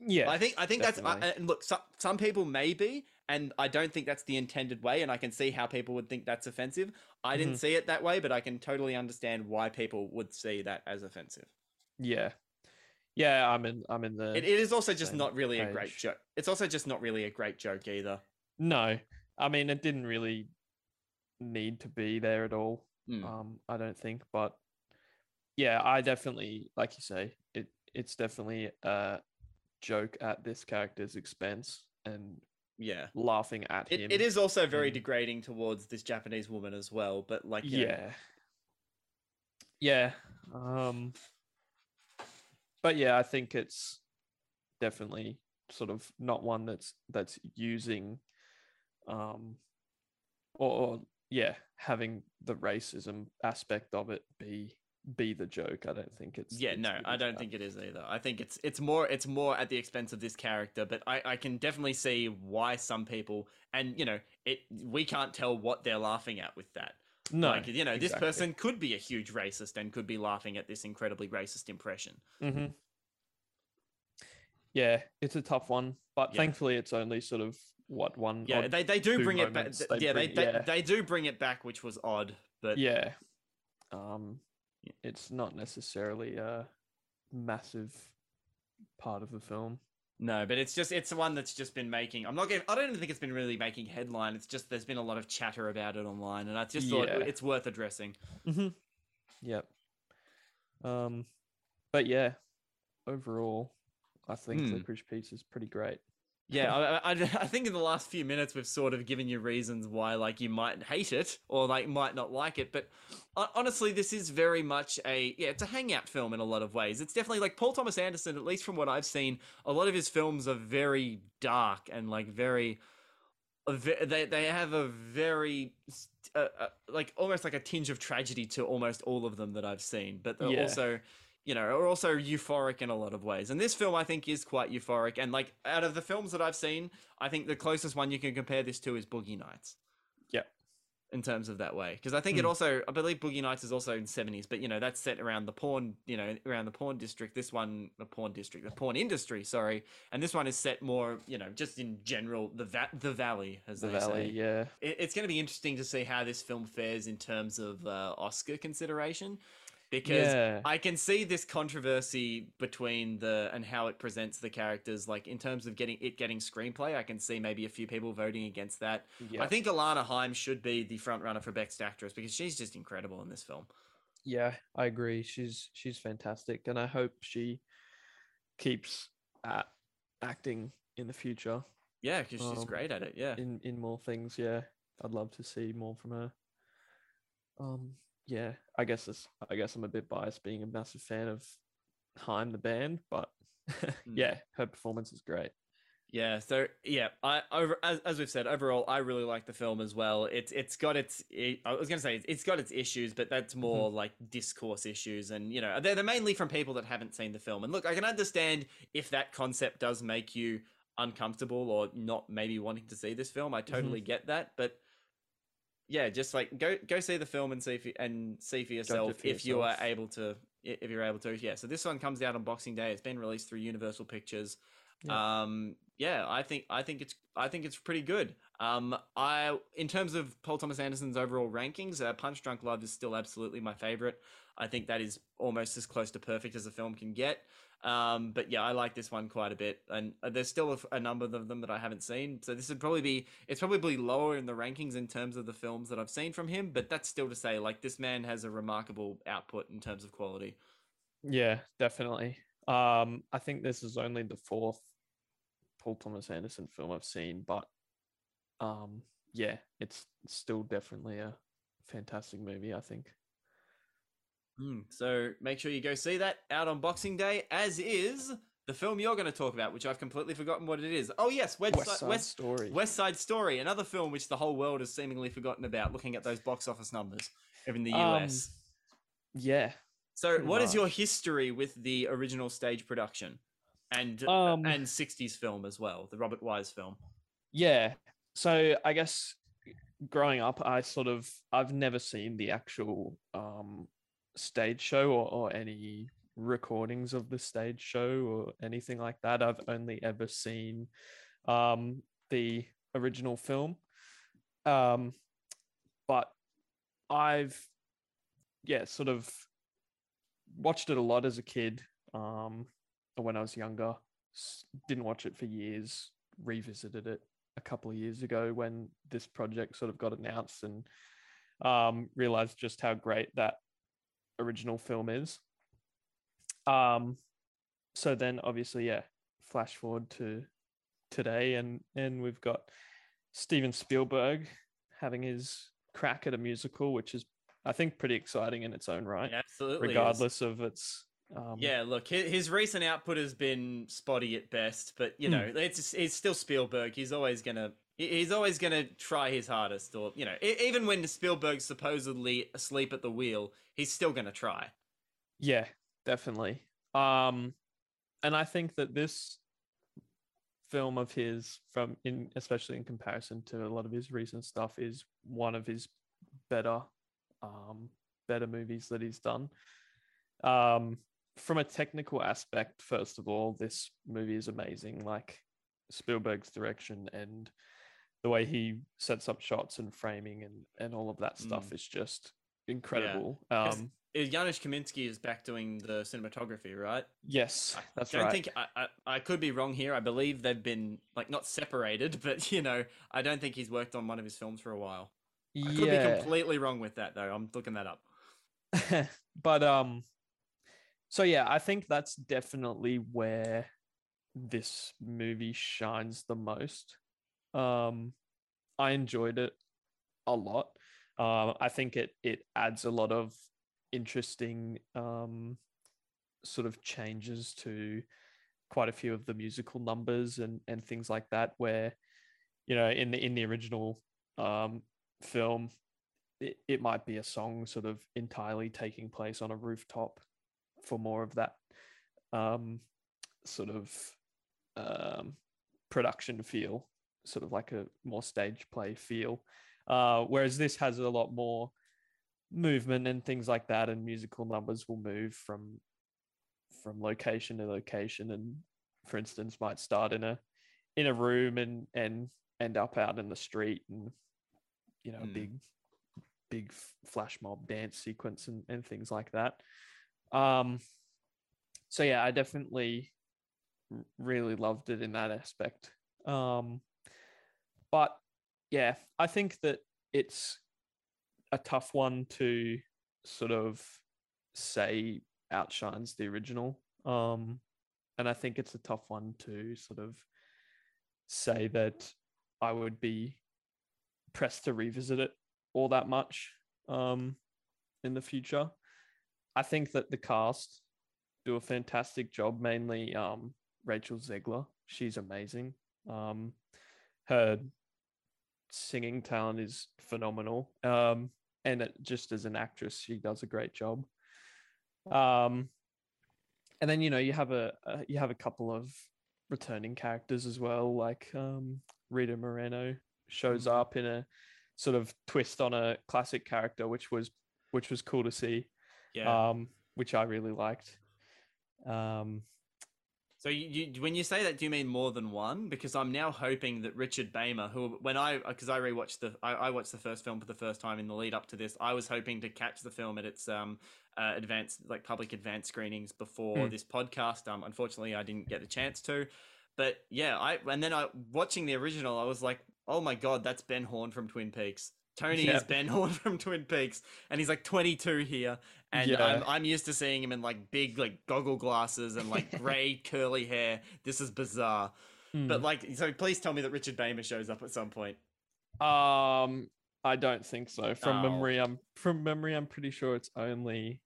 B: Yeah.
A: I think I think that's. I, and look, some some people may be, and I don't think that's the intended way. And I can see how people would think that's offensive. I didn't
B: Mhm.
A: see it that way, but I can totally understand why people would see that as offensive.
B: yeah. Yeah, I'm in. I'm in the.
A: It, it is also just not really a great joke. It's also just not really a great joke either.
B: No, I mean it didn't really need to be there at all.
A: Mm.
B: Um, I don't think, but yeah, I definitely, like you say, it it's definitely a joke at this character's expense and
A: Yeah.
B: laughing at
A: It,
B: him.
A: it is also very degrading towards this Japanese woman as well, but like know,
B: yeah, yeah. Um, but yeah, I think it's definitely sort of not one that's that's using, um, or, or yeah, having the racism aspect of it be be the joke. I don't think it's
A: yeah,
B: it's
A: no, I don't think it is either. I think it's it's more it's more at the expense of this character, but I I can definitely see why some people and you know it we can't tell what they're laughing at with that.
B: no,
A: like you know this person could be a huge racist and could be laughing at this incredibly racist impression.
B: hmm Yeah, it's a tough one, but
A: Yeah.
B: thankfully it's only sort of what one.
A: Yeah, they they do bring it back.
B: they
A: Yeah, they
B: bring-
A: they,
B: yeah.
A: they do bring it back, which was odd, but
B: yeah um. It's not necessarily a massive part of the film
A: No, but it's just it's the one that's just been making. I'm not getting. I don't even think it's been really making headline. It's just there's been a lot of chatter about it online, and I just thought
B: Yeah.
A: it's worth addressing.
B: mm-hmm. yep um but yeah overall i think
A: Hmm.
B: licorice pizza is pretty great
A: Yeah, I, I, [LAUGHS] I think in the last few minutes we've sort of given you reasons why like you might hate it or like might not like it, but honestly, this is very much a yeah, it's a hangout film in a lot of ways. It's definitely like Paul Thomas Anderson, at least from what I've seen, a lot of his films are very dark and like very. They they have a very uh, uh, like almost like a tinge of tragedy to almost all of them that I've seen, but they're
B: Yeah.
A: also you know, are also euphoric in a lot of ways. And this film, I think, is quite euphoric. And like out of the films that I've seen, I think the closest one you can compare this to is Boogie Nights.
B: Yep.
A: In terms of that way, because I think it
B: Hmm.
A: also, I believe Boogie Nights is also in seventies, but you know that's set around the porn, you know, around the porn district. This one, the porn district, the porn industry, sorry, and this one is set more, you know, just in general, the va- the valley, as
B: the valley
A: say
B: yeah
A: it, it's going to be interesting to see how this film fares in terms of uh, Oscar consideration because
B: Yeah.
A: I can see this controversy between the and how it presents the characters like in terms of getting it getting screenplay I can see maybe a few people voting against that.
B: yeah
A: I think Alana Haim should be the front runner for best actress because she's just incredible in this film.
B: yeah i agree she's she's fantastic and i hope she keeps at acting in the future
A: Yeah, because she's
B: Um,
A: great at it. Yeah.
B: in in more things yeah i'd love to see more from her um yeah i guess it's, i guess i'm a bit biased being a massive fan of Haim the band but [LAUGHS]
A: Mm.
B: yeah her performance is great
A: Yeah, so yeah, I over as, as we've said, overall, I really like the film as well. It's it's got its it, I was gonna say it's got its issues, but that's more like discourse issues, and you know they're, they're mainly from people that haven't seen the film. And look, I can understand if that concept does make you uncomfortable or not maybe wanting to see this film. I totally get that, but yeah, just like go go see the film and see if you, and see for yourself
B: for
A: if you are able to if you're able to. Yeah, so this one comes out on Boxing Day. It's been released through Universal Pictures.
B: Yeah.
A: Um, yeah, I think I think it's I think it's pretty good. Um, I in terms of Paul Thomas Anderson's overall rankings, uh, Punch Drunk Love is still absolutely my favorite. I think that is almost as close to perfect as a film can get. Um, but yeah, I like this one quite a bit, and uh, there's still a number of them that I haven't seen. So this would probably be it's probably lower in the rankings in terms of the films that I've seen from him. But that's still to say, like this man has a remarkable output in terms of quality.
B: Yeah, definitely. Um, I think this is only the fourth Paul Thomas Anderson film I've seen, but um, yeah, it's still definitely a fantastic movie. I think.
A: Mm, so make sure you go see that out on Boxing Day, as is the film you're going to talk about, which I've completely forgotten what it is. Oh yes, West,
B: West
A: Side, West,
B: Story.
A: West Side Story, another film which the whole world has seemingly forgotten about, looking at those box office numbers in the
B: Um,
A: US.
B: Yeah.
A: so, what is your history with the original stage production and
B: Um,
A: and 60s film as well, the Robert Wise film?
B: Yeah. So I guess growing up, I sort of I've never seen the actual um stage show or, or any recordings of the stage show or anything like that. I've only ever seen um the original film. Um but I've yeah, sort of watched it a lot as a kid. Um when I was younger. Didn't watch it for years, revisited it a couple of years ago when this project sort of got announced and um, realized just how great that original film is. Um, so then obviously, yeah, flash forward to today and and we've got Steven Spielberg having his crack at a musical, which is I think pretty exciting in its own right,
A: It absolutely. is.
B: regardless of its um,
A: Yeah, look, his, recent output has been spotty at best, but you
B: Hmm.
A: know, it's it's still Spielberg. He's always gonna he's always gonna try his hardest, or you know, even when Spielberg's supposedly asleep at the wheel, he's still gonna try.
B: Yeah, definitely. Um, and I think that this film of his, from in especially in comparison to a lot of his recent stuff, is one of his better, um, better movies that he's done. Um, from a technical aspect, first of all, this movie is amazing. Like Spielberg's direction and the way he sets up shots and framing and and all of that stuff is just incredible.
A: Yes.
B: Um,
A: Janusz Kaminski is back doing the cinematography, right?
B: yes, that's I
A: don't
B: right.
A: think I, I I could be wrong here. I believe they've been like not separated, [LAUGHS] but you know, I don't think he's worked on one of his films for a while. I could be completely wrong with that though. I'm looking that up. [LAUGHS]
B: but um so yeah i think that's definitely where this movie shines the most um i enjoyed it a lot. Um i think it it adds a lot of interesting um sort of changes to quite a few of the musical numbers and and things like that where you know in the in the original um film it, it might be a song sort of entirely taking place on a rooftop for more of that um, sort of um, production feel, sort of like a more stage play feel. Uh, whereas this has a lot more movement and things like that, and musical numbers will move from from location to location, and for instance, might start in a in a room and and end up out in the street, and you know, a
A: Hmm.
B: big big flash mob dance sequence and, and things like that. Um, so yeah, I definitely really loved it in that aspect. Um, but yeah, I think that it's a tough one to sort of say outshines the original. Um, and I think it's a tough one to sort of say that I would be pressed to revisit it all that much um, in the future. I think that the cast do a fantastic job, mainly um, Rachel Zegler. She's amazing. Um, her singing talent is phenomenal. Um, and it, just as an actress, she does a great job. Um, and then you know you have a, a you have a couple of returning characters as well, like um, Rita Moreno shows
A: Mhm.
B: up in a sort of twist on a classic character, which was which was cool to see.
A: Yeah.
B: Um, which I really liked. Um,
A: So you, you, when you say that, do you mean more than one? Because I'm now hoping that Richard Beymer, who when I because I rewatched the I, I watched the first film for the first time in the lead up to this, I was hoping to catch the film at its um uh, advanced like public advanced screenings before
B: Hmm.
A: this podcast. Um, unfortunately, I didn't get the chance to. But yeah, I and then I watching the original, I was like, oh my god, that's Ben Horne from Twin Peaks. Tony is Ben Horne [LAUGHS] from Twin Peaks, and he's like 22 here, and
B: Yeah.
A: I'm I'm used to seeing him in like big like goggle glasses and like [LAUGHS] grey curly hair. This is bizarre, but
B: hmm.
A: like, so please tell me that Richard Beymer shows up at some point.
B: Um, I don't think so. From
A: Oh.
B: memory, I'm from memory. I'm pretty sure it's only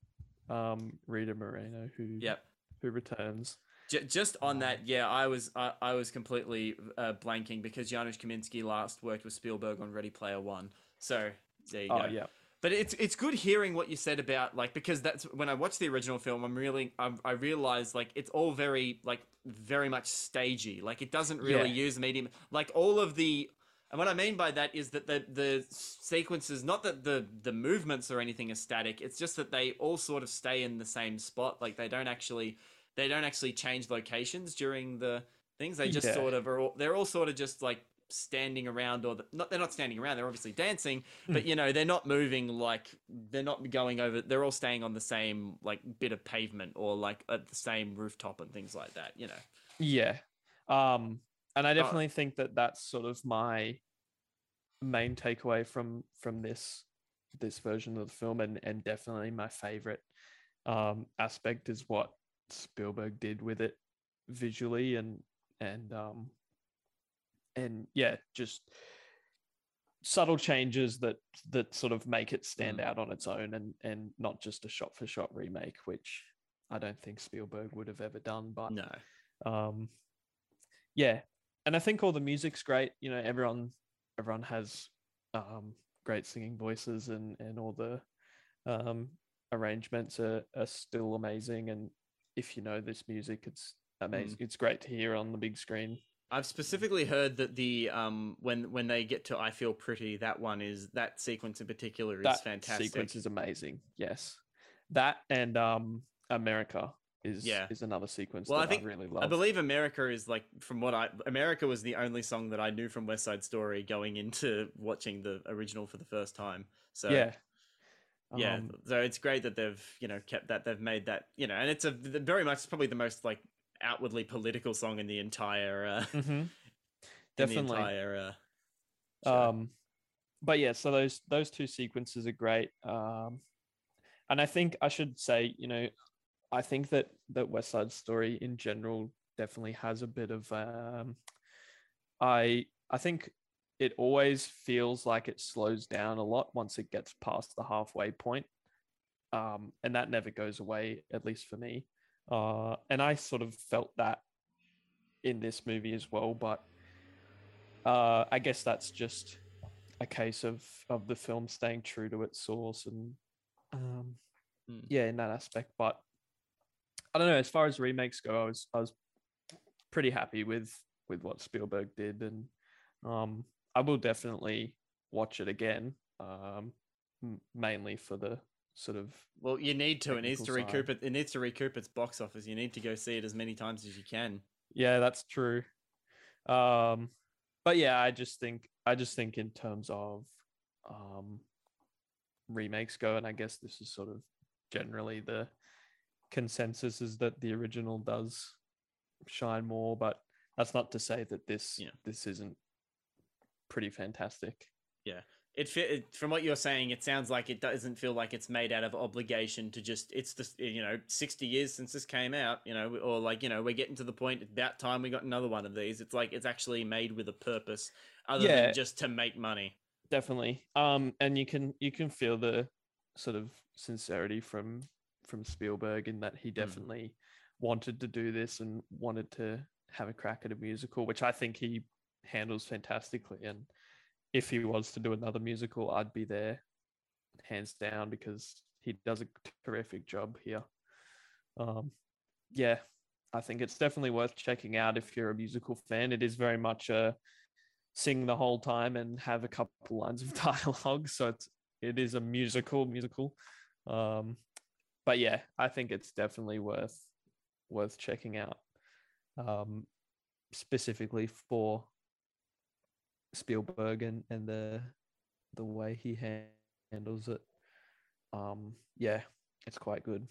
B: um Rita Moreno who
A: Yep.
B: who returns.
A: J- just on that, yeah, I was I, I was completely uh, blanking because Janusz Kaminski last worked with Spielberg on Ready Player One. So there you
B: Oh
A: go.
B: yeah,
A: But it's it's good hearing what you said about like because that's when I watched the original film. I'm really I'm, I realized like it's all very like very much stagey. Like it doesn't really
B: Yeah.
A: use medium. Like all of the and what I mean by that is that the the sequences, not that the the movements or anything are static. It's just that they all sort of stay in the same spot. Like they don't actually they don't actually change locations during the things. They just
B: Yeah.
A: sort of are. All, they're all sort of just like standing around or the, not they're not standing around they're obviously dancing but you know they're not moving like they're not going over they're all staying on the same like bit of pavement or like at the same rooftop and things like that you know.
B: Yeah. Um, and I
A: But-
B: definitely think that that's sort of my main takeaway from from this this version of the film, and and definitely my favorite um aspect is what Spielberg did with it visually and and um and yeah, just subtle changes that that sort of make it stand
A: Mm.
B: out on its own and and not just a shot for shot remake, which I don't think Spielberg would have ever done. But
A: no
B: um yeah and i think all the music's great you know everyone everyone has um great singing voices and and all the um arrangements are, are still amazing and if you know this music it's amazing it's great to hear on the big screen
A: i've specifically heard that the um when when they get to i feel pretty that one is that sequence in particular is fantastic.
B: that
A: fantastic
B: sequence is amazing yes that and um america is
A: Yeah.
B: is another sequence
A: Well, I
B: that
A: think-
B: I really love
A: I believe America is like from what I America was the only song that I knew from West Side Story going into watching the original for the first time. So
B: yeah
A: yeah
B: Um,
A: so it's great that they've you know kept that they've made that you know and it's a very much probably the most like outwardly political song in the entire uh [LAUGHS]
B: mhm. definitely.
A: entire uh
B: um but yeah so those those two sequences are great. Um and i think i should say you know i think that that west side story in general definitely has a bit of um i i think it always feels like it slows down a lot once it gets past the halfway point. Um and that never goes away at least for me uh and i sort of felt that in this movie as well but uh i guess that's just a case of of the film staying true to its source and um
A: Mm.
B: yeah in that aspect but i don't know as far as remakes go i was i was pretty happy with with what spielberg did and um i will definitely watch it again um mainly for the sort of
A: well you need to it needs to recoup
B: side.
A: it it needs to recoup its box office. You need to go see it as many times as you can.
B: Yeah that's true. Um but yeah i just think i just think in terms of um remakes go and i guess this is sort of generally the consensus is that the original does shine more but that's not to say that this
A: Yeah.
B: this isn't pretty fantastic
A: it, from what you're saying it sounds like it doesn't feel like it's made out of obligation to just it's the you know 60 years since this came out you know or like you know we're getting to the point about time we got another one of these it's like it's actually made with a purpose other
B: Yeah.
A: than just to make money
B: definitely um and you can you can feel the sort of sincerity from from spielberg in that he definitely wanted to do this and wanted to have a crack at a musical, which I think he handles fantastically. And if he was to do another musical, I'd be there hands down because he does a terrific job here. Um, yeah, I think it's definitely worth checking out if you're a musical fan. It is very much a sing the whole time and have a couple lines of [LAUGHS] dialogue, so it's it is a musical musical. Um, but yeah, I think it's definitely worth worth checking out, um, specifically for Spielberg and, and the the way he handles it. Um, yeah, it's quite good.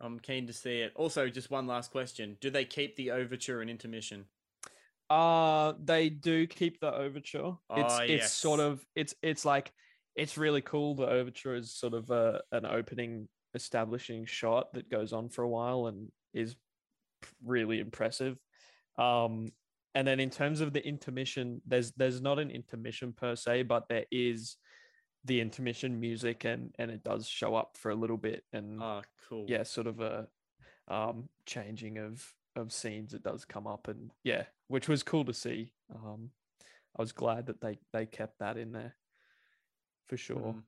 A: I'm keen to see it. Also, just one last question: Do they keep the overture and intermission?
B: Uh they do keep the overture. It's
A: Oh,
B: it's
A: yes.
B: sort of it's it's like it's really cool. The overture is sort of a an opening establishing shot that goes on for a while and is really impressive. Um and then in terms of the intermission, there's there's not an intermission per se, but there is the intermission music and and it does show up for a little bit and
A: Oh, cool.
B: yeah, sort of a um changing of of scenes it does come up and yeah, which was cool to see. Um I was glad that they they kept that in there for sure.
A: Mhm.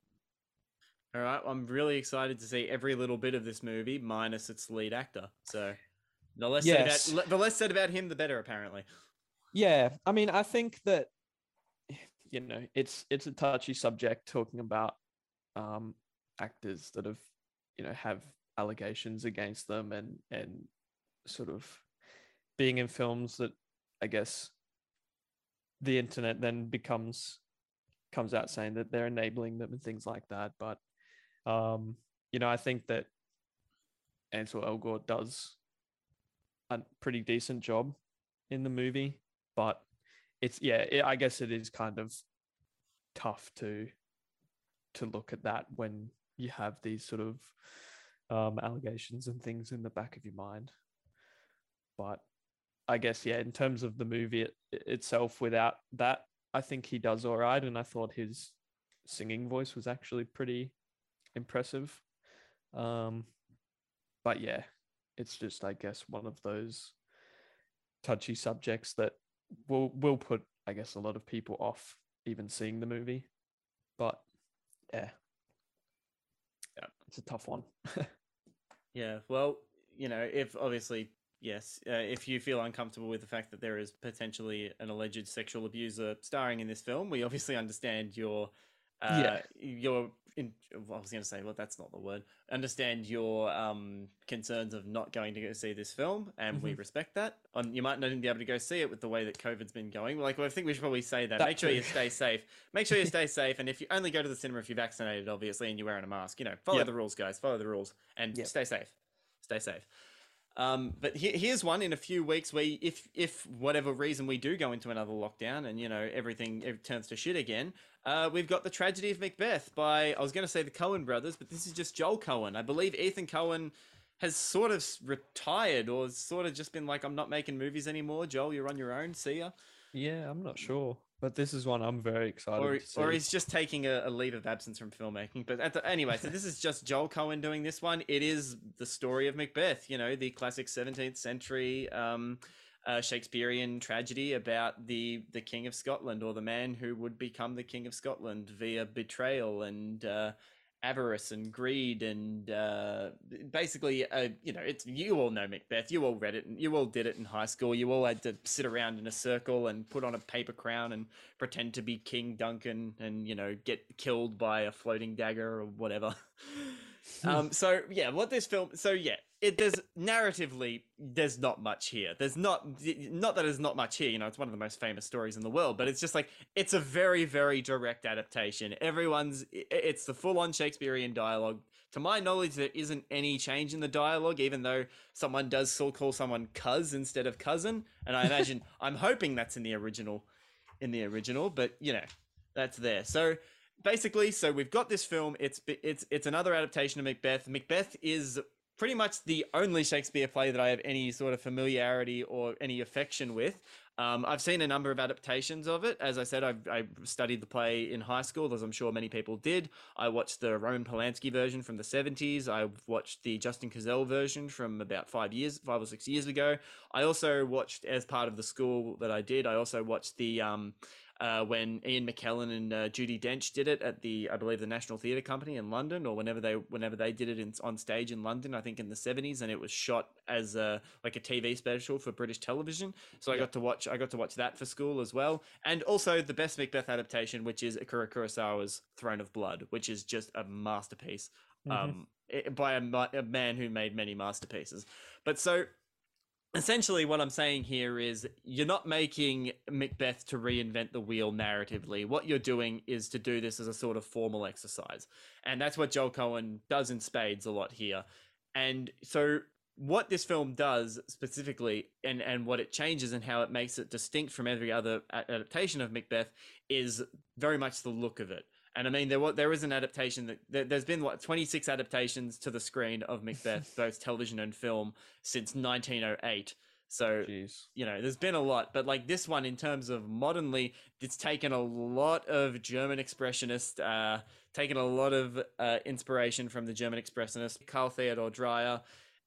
A: All right, I'm really excited to see every little bit of this movie, minus its lead actor. So, the less
B: Yes.
A: said about the less said about him, the better. Apparently.
B: Yeah, I mean, I think that you know, it's it's a touchy subject talking about um actors that have you know have allegations against them and and sort of being in films that I guess the internet then becomes comes out saying that they're enabling them and things like that. But um, you know, I think that Ansel Elgort does a pretty decent job in the movie, but it's yeah, it, I guess it is kind of tough to to look at that when you have these sort of um, allegations and things in the back of your mind. But I guess yeah, in terms of the movie it, itself, without that, I think he does all right, and I thought his singing voice was actually pretty impressive. Um, but yeah, it's just I guess one of those touchy subjects that will will put I guess a lot of people off even seeing the movie. But yeah,
A: Yeah.
B: it's a tough one. [LAUGHS]
A: Yeah. Well, you know, if obviously yes, uh, if you feel uncomfortable with the fact that there is potentially an alleged sexual abuser starring in this film, we obviously understand your. Uh,
B: Yeah.
A: Your, in, well, I was going to say, well, that's not the word. Understand your um, concerns of not going to go see this film, and we
B: Mhm.
A: respect that. Um, you might not even be able to go see it with the way that COVID's been going. Like, well, I think we should probably say that.
B: That
A: Make sure you stay safe. Make sure you [LAUGHS] stay safe, and if you only go to the cinema if you're vaccinated, obviously, and you're wearing a mask, you know, follow
B: Yep.
A: the rules, guys. Follow the rules, and
B: Yep.
A: stay safe. Stay safe. Um, but he- here's one in a few weeks where if if whatever reason we do go into another lockdown and you know everything it turns to shit again, uh, we've got the tragedy of Macbeth by I was going to say the Coen brothers, but this is just Joel Coen. I believe Ethan Coen has sort of retired or sort of just been like, I'm not making movies anymore. Joel, you're on your own. See ya.
B: yeah, I'm not sure, but this is one I'm very excited
A: Or,
B: to see.
A: or he's just taking a, a leave of absence from filmmaking. But at the, anyway, so this is just Joel Coen doing this one. It is the story of Macbeth, you know, the classic 17th century um, uh, Shakespearean tragedy about the, the King of Scotland or the man who would become the King of Scotland via betrayal and uh, avarice and greed and uh, basically, uh, you know, it's you all know Macbeth. You all read it. And you all did it in high school. You all had to sit around in a circle and put on a paper crown and pretend to be King Duncan and you know get killed by a floating dagger or whatever. [LAUGHS] um, so yeah, what this film? So yeah, it there's narratively there's not much here. There's not not that there's not much here. You know, it's one of the most famous stories in the world, but it's just like it's a very very direct adaptation. Everyone's it's the full on Shakespearean dialogue. To my knowledge, there isn't any change in the dialogue, even though someone does still call someone cuz instead of cousin, and I imagine [LAUGHS] I'm hoping that's in the original in the original, but you know, that's there. So basically, so we've got this film. It's it's it's another adaptation of Macbeth. Macbeth is pretty much the only Shakespeare play that I have any sort of familiarity or any affection with. Um, I've seen a number of adaptations of it. As I said, I've, I studied the play in high school, as I'm sure many people did. I watched the Roman Polanski version from the 70s. I've watched the Justin Kurzel version from about five years, five or six years ago. I also watched, as part of the school that I did, I also watched the um, uh, when Ian McKellen and uh, Judi Dench did it at the, I believe, the National Theatre Company in London, or whenever they whenever they did it in, on stage in London, I think in the seventies, and it was shot as a like a TV special for British television. So I got to watch I got to watch that for school as well, and also the best Macbeth adaptation, which is Akira Kurosawa's Throne of Blood, which is just a masterpiece.
B: Mhm.
A: Um, by a, a man who made many masterpieces. But so essentially what i'm saying here is you're not making macbeth to reinvent the wheel narratively. What you're doing is to do this as a sort of formal exercise. And that's what joel coen does in spades a lot here. And so what this film does specifically and and what it changes and how it makes it distinct from every other adaptation of macbeth is very much the look of it and I mean, there wa- there is an adaptation that there, there's been what 26 adaptations to the screen of Macbeth, [LAUGHS] both television and film, since 1908. So
B: Jeez.
A: you know, there's been a lot, but like this one, in terms of modernly, it's taken a lot of German expressionist, uh, taken a lot of uh, inspiration from the German expressionist Carl Theodor Dreyer,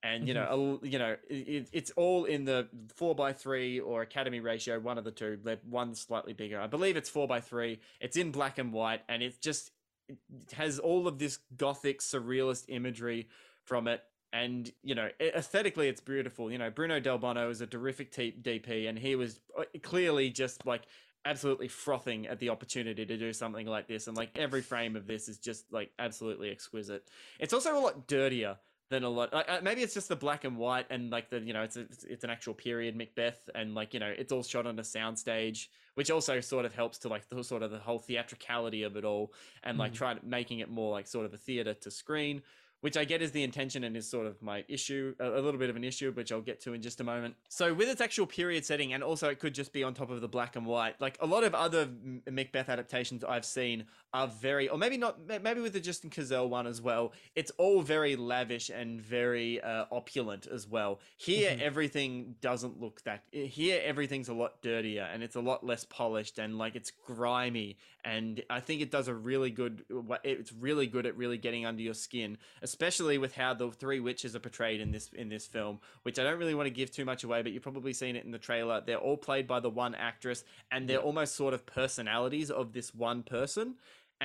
A: and you know, a, you know, it, it's all in the four by three or Academy ratio, one of the two. One slightly bigger, I believe it's four by three. It's in black and white, and it just it has all of this gothic surrealist imagery from it. And you know aesthetically it's beautiful. You know bruno delbonnel is a terrific t- dp and he was uh, clearly just like absolutely frothing at the opportunity to do something like this. And like every frame of this is just like absolutely exquisite. It's also a lot dirtier than a lot like, uh, maybe it's just the black and white and like the you know it's a, it's, an actual period macbeth and like you know it's all shot on a soundstage which also sort of helps to like the sort of the whole theatricality of it all and like
B: Mhm.
A: try making it more like sort of a theater to screen which I get is the intention and is sort of my issue, a, a little bit of an issue, which I'll get to in just a moment. So, with its actual period setting, and also it could just be on top of the black and white, like a lot of other Macbeth adaptations I've seen are very, or maybe not, maybe with the Justin Kurzel one as well, it's all very lavish and very uh, opulent as well. Here,
B: Mhm.
A: everything doesn't look that, here, everything's a lot dirtier and it's a lot less polished and like it's grimy. And I think it does a really good, it's really good at really getting under your skin especially with how the three witches are portrayed in this in this film, which I don't really want to give too much away, but you've probably seen it in the trailer. They're all played by the one actress, and they're
B: Yeah.
A: almost sort of personalities of this one person,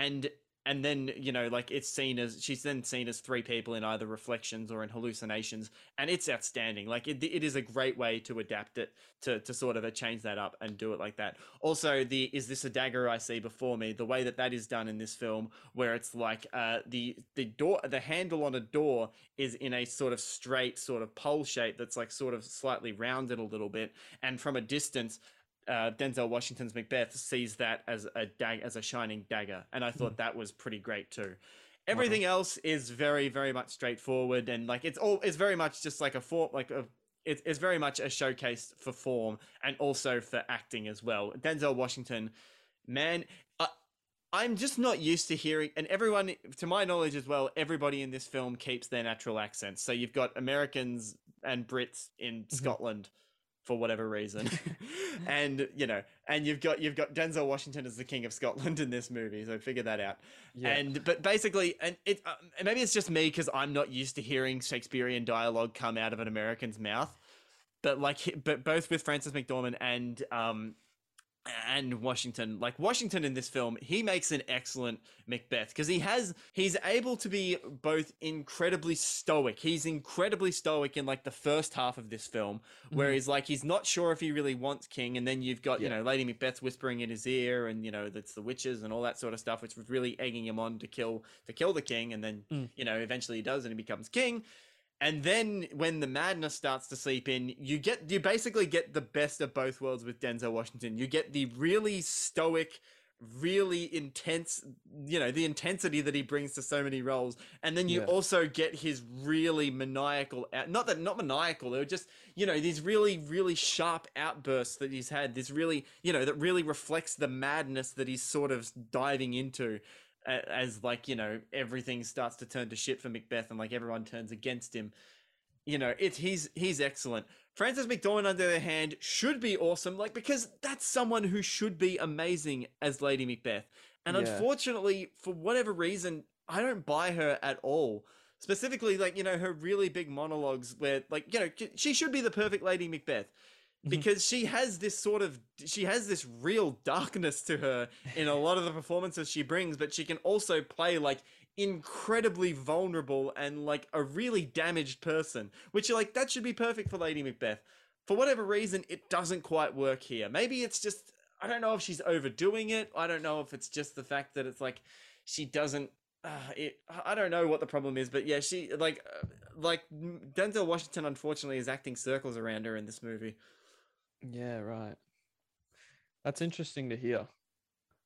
A: and and then you know like it's seen as she's then seen as three people in either reflections or in hallucinations and it's outstanding. Like it, it is a great way to adapt it to, to sort of change that up and do it like that. Also the is this a dagger i see before me? The way that that is done in this film where it's like uh the the door the handle on a door is in a sort of straight sort of pole shape that's like sort of slightly rounded a little bit and from a distance uh, Denzel Washington's Macbeth sees that as a dag- as a shining dagger, and I thought hmm. that was pretty great too. Everything uh-huh. else is very very much straightforward, and like it's all it's very much just like a form like a it's, it's very much a showcase for form and also for acting as well. Denzel Washington, man, I, I'm just not used to hearing, and everyone, to my knowledge as well, everybody in this film keeps their natural accents. So you've got Americans and Brits in mm-hmm. Scotland for whatever reason, [LAUGHS] and you know, and you've got you've got Denzel Washington as the King of Scotland in this movie. So figure that out.
B: Yeah.
A: And but basically, and it uh, and maybe it's just me because I'm not used to hearing Shakespearean dialogue come out of an American's mouth. But like, but both with Frances McDormand and um and Washington, like Washington in this film, he makes an excellent Macbeth because he has he's able to be both incredibly stoic. He's incredibly stoic in like the first half of this film, where
B: Mhm.
A: he's like he's not sure if he really wants King, and then you've got you know Lady Macbeth whispering in his ear, and you know that's the witches and all that sort of stuff, which was really egging him on to kill to kill the king, and then
B: Mm.
A: you know eventually he does and he becomes king. And then when the madness starts to seep in, you get you basically get the best of both worlds with Denzel Washington. You get the really stoic, really intense, you know, the intensity that he brings to so many roles, and then you
B: Yeah.
A: also get his really maniacal out not that not maniacal, they're just, you know, these really really sharp outbursts that he's had, this really, you know, that really reflects the madness that he's sort of diving into as like you know everything starts to turn to shit for Macbeth and like everyone turns against him you know, it's he's he's excellent. Frances McDormand, on the other hand, should be awesome, like because that's someone who should be amazing as Lady Macbeth. And
B: Yeah.
A: unfortunately, for whatever reason, I don't buy her at all. Specifically, like you know, her really big monologues where, like, you know, she should be the perfect Lady Macbeth. Because she has this sort of she has this real darkness to her in a lot of the performances she brings but she can also play like incredibly vulnerable and like a really damaged person which you're like that should be perfect for lady macbeth. For whatever reason it doesn't quite work here. Maybe it's just i don't know if she's overdoing it. I don't know if it's just the fact that it's like she doesn't uh, it, I don't know what the problem is, but yeah, she like uh, like Denzel Washington unfortunately is acting circles around her in this movie.
B: Yeah, right. That's interesting to hear.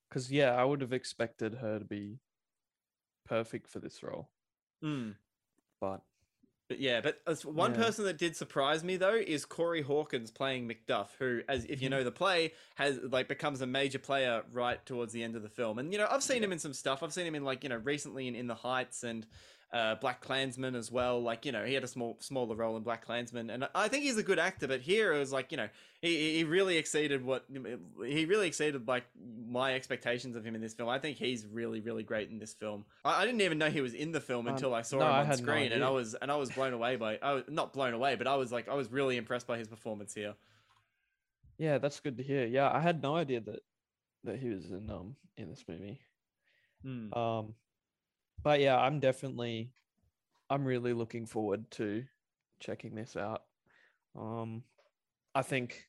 B: Because, yeah, I would have expected her to be perfect for this role.
A: Mm.
B: But
A: But yeah, but one
B: Yeah.
A: person that did surprise me though is Corey Hawkins playing Macduff, who, as if you
B: Mhm.
A: know the play, has like becomes a major player right towards the end of the film. And you know, I've seen him in some stuff. I've seen him in like you know recently in In the Heights and uh, BlacKkKlansman as well. Like you know, he had a small smaller role in BlacKkKlansman, and I think he's a good actor. But here it was like you know, he he really exceeded what he really exceeded like my expectations of him in this film. I think he's really really great in this film. I, I didn't even know he was in the film
B: Um,
A: until I saw
B: no,
A: him on
B: had no
A: screen, and I was and I was blown away by I was not blown away, but I was like I was really impressed by his performance here.
B: yeah, that's good to hear. Yeah, I had no idea that that he was in um in this movie.
A: Hmm.
B: Um but yeah, I'm definitely I'm really looking forward to checking this out. Um I think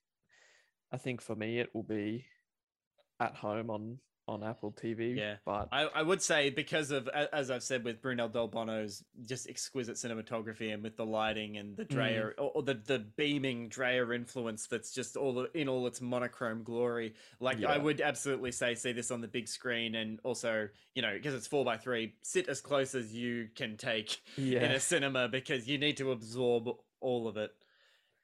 B: I think for me it will be at home on on Apple TV.
A: Yeah.
B: But
A: I, I would say because of as I've said with Bruno Delbonnel's just exquisite cinematography and with the lighting and the Dreyer mm. or, or the the beaming Dreyer influence that's just all in all its monochrome glory. Like I would absolutely say see this on the big screen and also you know because it's four by three sit as close as you can take
B: yeah.
A: in a cinema because you need to absorb all of it.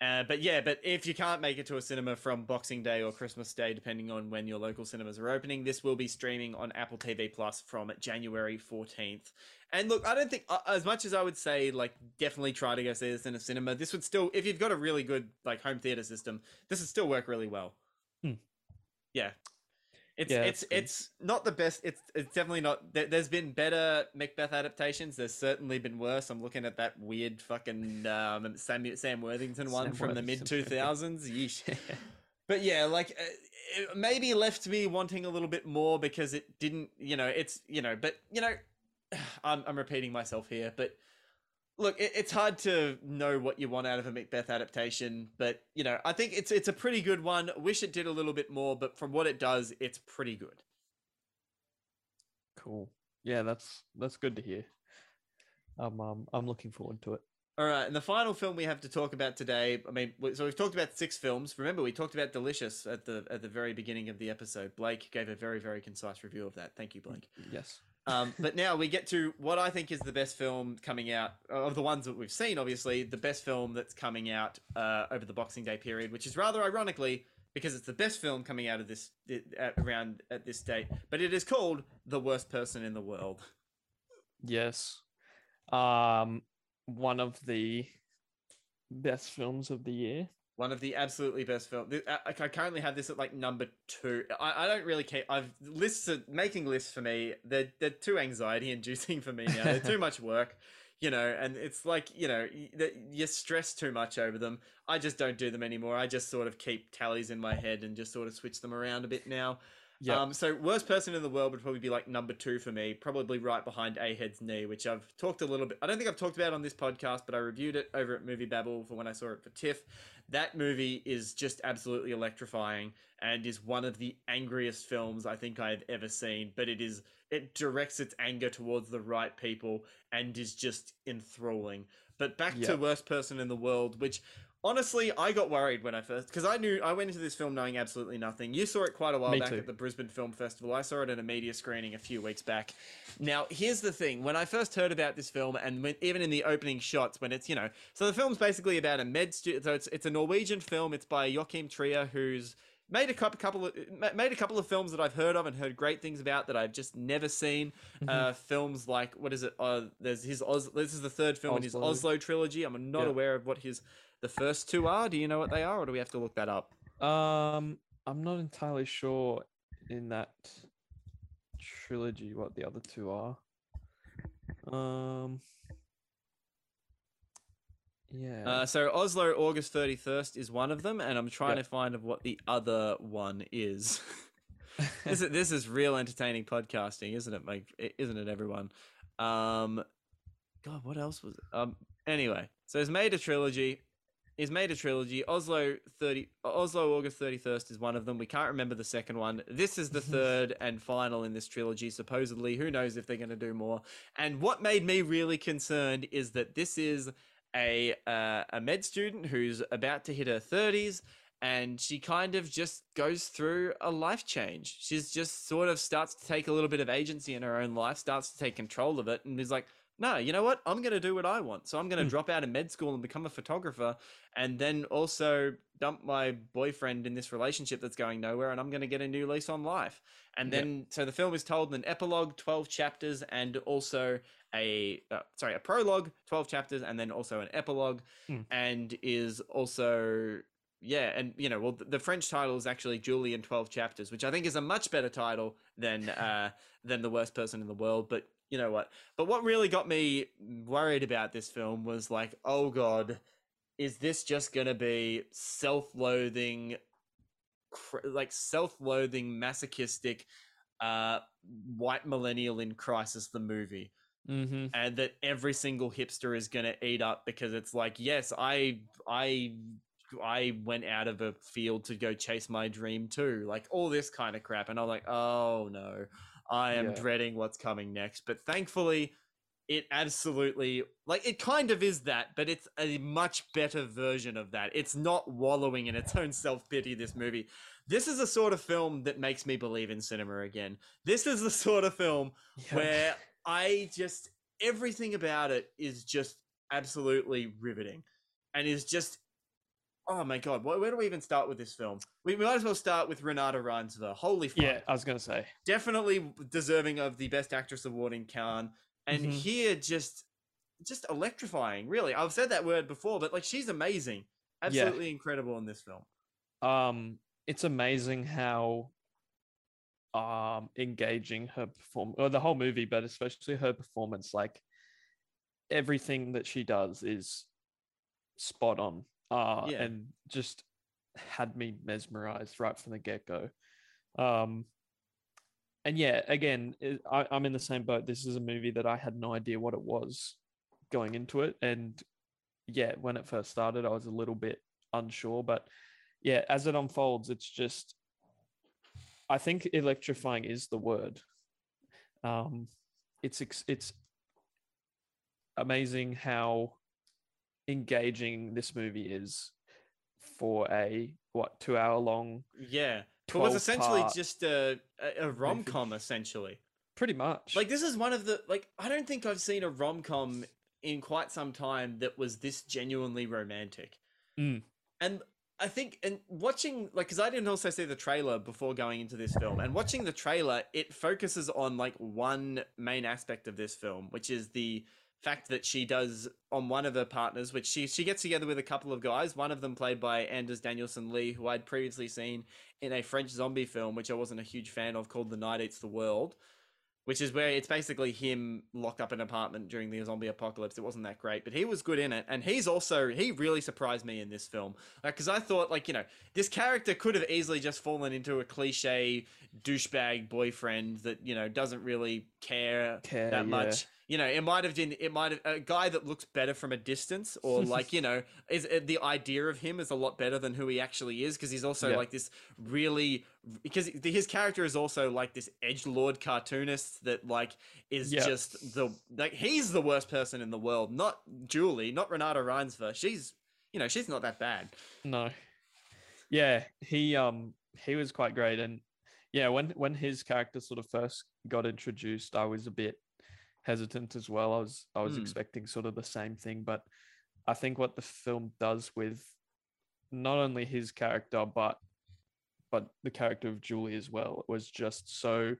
A: Uh, but yeah, but if you can't make it to a cinema from Boxing Day or Christmas Day, depending on when your local cinemas are opening, this will be streaming on Apple TV Plus from January 14th. And look, I don't think, uh, as much as I would say, like, definitely try to go see this in a cinema, this would still, if you've got a really good, like, home theater system, this would still work really well.
B: Hmm.
A: Yeah. It's
B: Yeah,
A: it's it's not the best. It's it's definitely not. There, there's been better Macbeth adaptations. There's certainly been worse. I'm looking at that weird fucking um, Sam Sam Worthington one
B: Sam
A: from the mid
B: two
A: thousands. Yeesh. [LAUGHS] But yeah, like uh, it maybe left me wanting a little bit more because it didn't. You know, it's you know, but you know, [SIGHS] I'm I'm repeating myself here, but. Look, it, it's hard to know what you want out of a Macbeth adaptation, but you know, I think it's it's a pretty good one. Wish it did a little bit more, but from what it does, it's pretty good.
B: Cool. Yeah, that's that's good to hear. Um, um I'm looking forward to it.
A: All right, and the final film we have to talk about today. I mean, so we've talked about six films. Remember, we talked about Delicious at the at the very beginning of the episode. Blake gave a very very concise review of that. Thank you, Blake.
B: Yes.
A: Um, but now we get to what I think is the best film coming out of the ones that we've seen. Obviously, the best film that's coming out uh, over the Boxing Day period, which is rather ironically because it's the best film coming out of this around at this date. But it is called The Worst Person in the World.
B: Yes. Um one of the best films of the year.
A: One of the absolutely best films. I, I currently have this at like number two. I, I don't really care. I've lists are, making lists for me. They're they're too anxiety inducing for me now. They're too [LAUGHS] much work, you know. And it's like you know y- that you stress too much over them. I just don't do them anymore. I just sort of keep tallies in my head and just sort of switch them around a bit now.
B: Yeah.
A: Um, so worst person in the world would probably be like number two for me, probably right behind Ahed's Knee, which I've talked a little bit. I don't think I've talked about on this podcast, but I reviewed it over at Movie Babble for when I saw it for TIFF. That movie is just absolutely electrifying and is one of the angriest films I think I've ever seen. But it is it directs its anger towards the right people and is just enthralling. But back
B: Yeah.
A: to worst person in the world, which honestly I got worried when I first because I knew I went into this film knowing absolutely nothing. You saw it quite a while
B: Me
A: back
B: too.
A: at the Brisbane Film Festival. I saw it at a media screening a few weeks back. Now, here's the thing: when I first heard about this film, and when, even in the opening shots, when it's you know, so the film's basically about a med student. So it's it's a Norwegian film. It's by Joachim Trier, who's made a couple, of made a couple of films that I've heard of and heard great things about that I've just never seen.
B: Mhm.
A: Uh, films like what is it? Uh, there's his Oz. This is the third film in his
B: Oslo.
A: Oslo trilogy. I'm not
B: Yeah.
A: aware of what his the first two are. Do you know what they are, or do we have to look that up?
B: Um, I'm not entirely sure in that trilogy what the other two are. Um, yeah.
A: Uh, so Oslo August 31st is one of them, and I'm trying
B: Yeah.
A: to find of what the other one is. [LAUGHS] this, is this is real entertaining podcasting, isn't it, Mike? Isn't it, everyone? Um, God, what else was? Um, anyway, so it's made a trilogy. He's made a trilogy. Oslo 30, Oslo August 31st is one of them. We can't remember the second one. This is the [LAUGHS] third and final in this trilogy, supposedly. Who knows if they're going to do more? And what made me really concerned is that this is a uh, a med student who's about to hit her 30s and she kind of just goes through a life change. She's just sort of starts to take a little bit of agency in her own life, starts to take control of it and is like, "No, you know what? I'm going to do what I want. So I'm going to
B: Hmm.
A: drop out of med school and become a photographer and then also dump my boyfriend in this relationship that's going nowhere and I'm going to get a new lease on life." And
B: Yeah.
A: then so the film is told in an epilogue, 12 chapters and also a uh, sorry a prologue 12 chapters and then also an epilogue
B: Hmm.
A: and is also yeah and you know well the french title is actually julie in 12 chapters which i think is a much better title than uh than the worst person in the world but you know what but what really got me worried about this film was like oh god is this just gonna be self-loathing cr- like self-loathing masochistic uh white millennial in crisis the movie
B: mm-hmm.
A: and that every single hipster is going to eat up because it's like yes i i i went out of a field to go chase my dream too like all this kind of crap and i'm like oh no i am
B: Yeah.
A: dreading what's coming next but thankfully it absolutely like it kind of is that but it's a much better version of that. It's not wallowing in its own self-pity this movie. This is the sort of film that makes me believe in cinema again. This is the sort of film where I just everything about it is just absolutely riveting, and is just oh my god, where, where do we even start with this film? We, we might as well start with Renata Reinsve. Holy fuck,
B: yeah, I was gonna say.
A: definitely deserving of the Best Actress award in Cannes, and
B: Mhm.
A: here just just electrifying. Really, I've said that word before, but like she's amazing,
B: Yeah.
A: absolutely incredible in this film.
B: Um, it's amazing how um engaging her perform or the whole movie, but especially her performance. Like everything that she does is spot on. Uh,
A: Yeah.
B: and just had me mesmerized right from the get go. Um, and yeah, again, it, I, I'm in the same boat. This is a movie that I had no idea what it was going into it, and yeah, when it first started, I was a little bit unsure, but yeah, as it unfolds, it's just I think electrifying is the word. Um, it's it's amazing how engaging this movie is for a what two hour long
A: Yeah, it was essentially
B: part
A: just a a, a rom com essentially.
B: pretty much
A: Like this is one of the like I don't think I've seen a rom com in quite some time that was this genuinely romantic.
B: Mm.
A: And I think and watching like because I didn't also see the trailer before going into this film and watching the trailer it focuses on like one main aspect of this film which is the fact that she does on one of her partners which she she gets together with a couple of guys one of them played by Anders Danielsen Lie who I'd previously seen in a French zombie film which I wasn't a huge fan of called The Night Eats the World which is where it's basically him locked up in an apartment during the zombie apocalypse. It wasn't that great, but he was good in it, and he's also he really surprised me in this film. Like, because I thought, like, you know, this character could have easily just fallen into a cliche douchebag boyfriend that you know doesn't really care,
B: Care,
A: that
B: yeah.
A: much. You know, it might have been it might have a guy that looks better from a distance, or [LAUGHS] like you know, is uh, the idea of him is a lot better than who he actually is because he's also
B: Yeah.
A: like this really because his character is also like this edge lord cartoonist that like is
B: Yeah.
A: just the like he's the worst person in the world, not Julie, not Renata Reinsve. She's you know she's not that bad.
B: No. Yeah, he um he was quite great and yeah, when when his character sort of first got introduced, I was a bit hesitant as well. I was I was
A: Hmm.
B: expecting sort of the same thing, but I think what the film does with not only his character but but the character of Julie as well was just so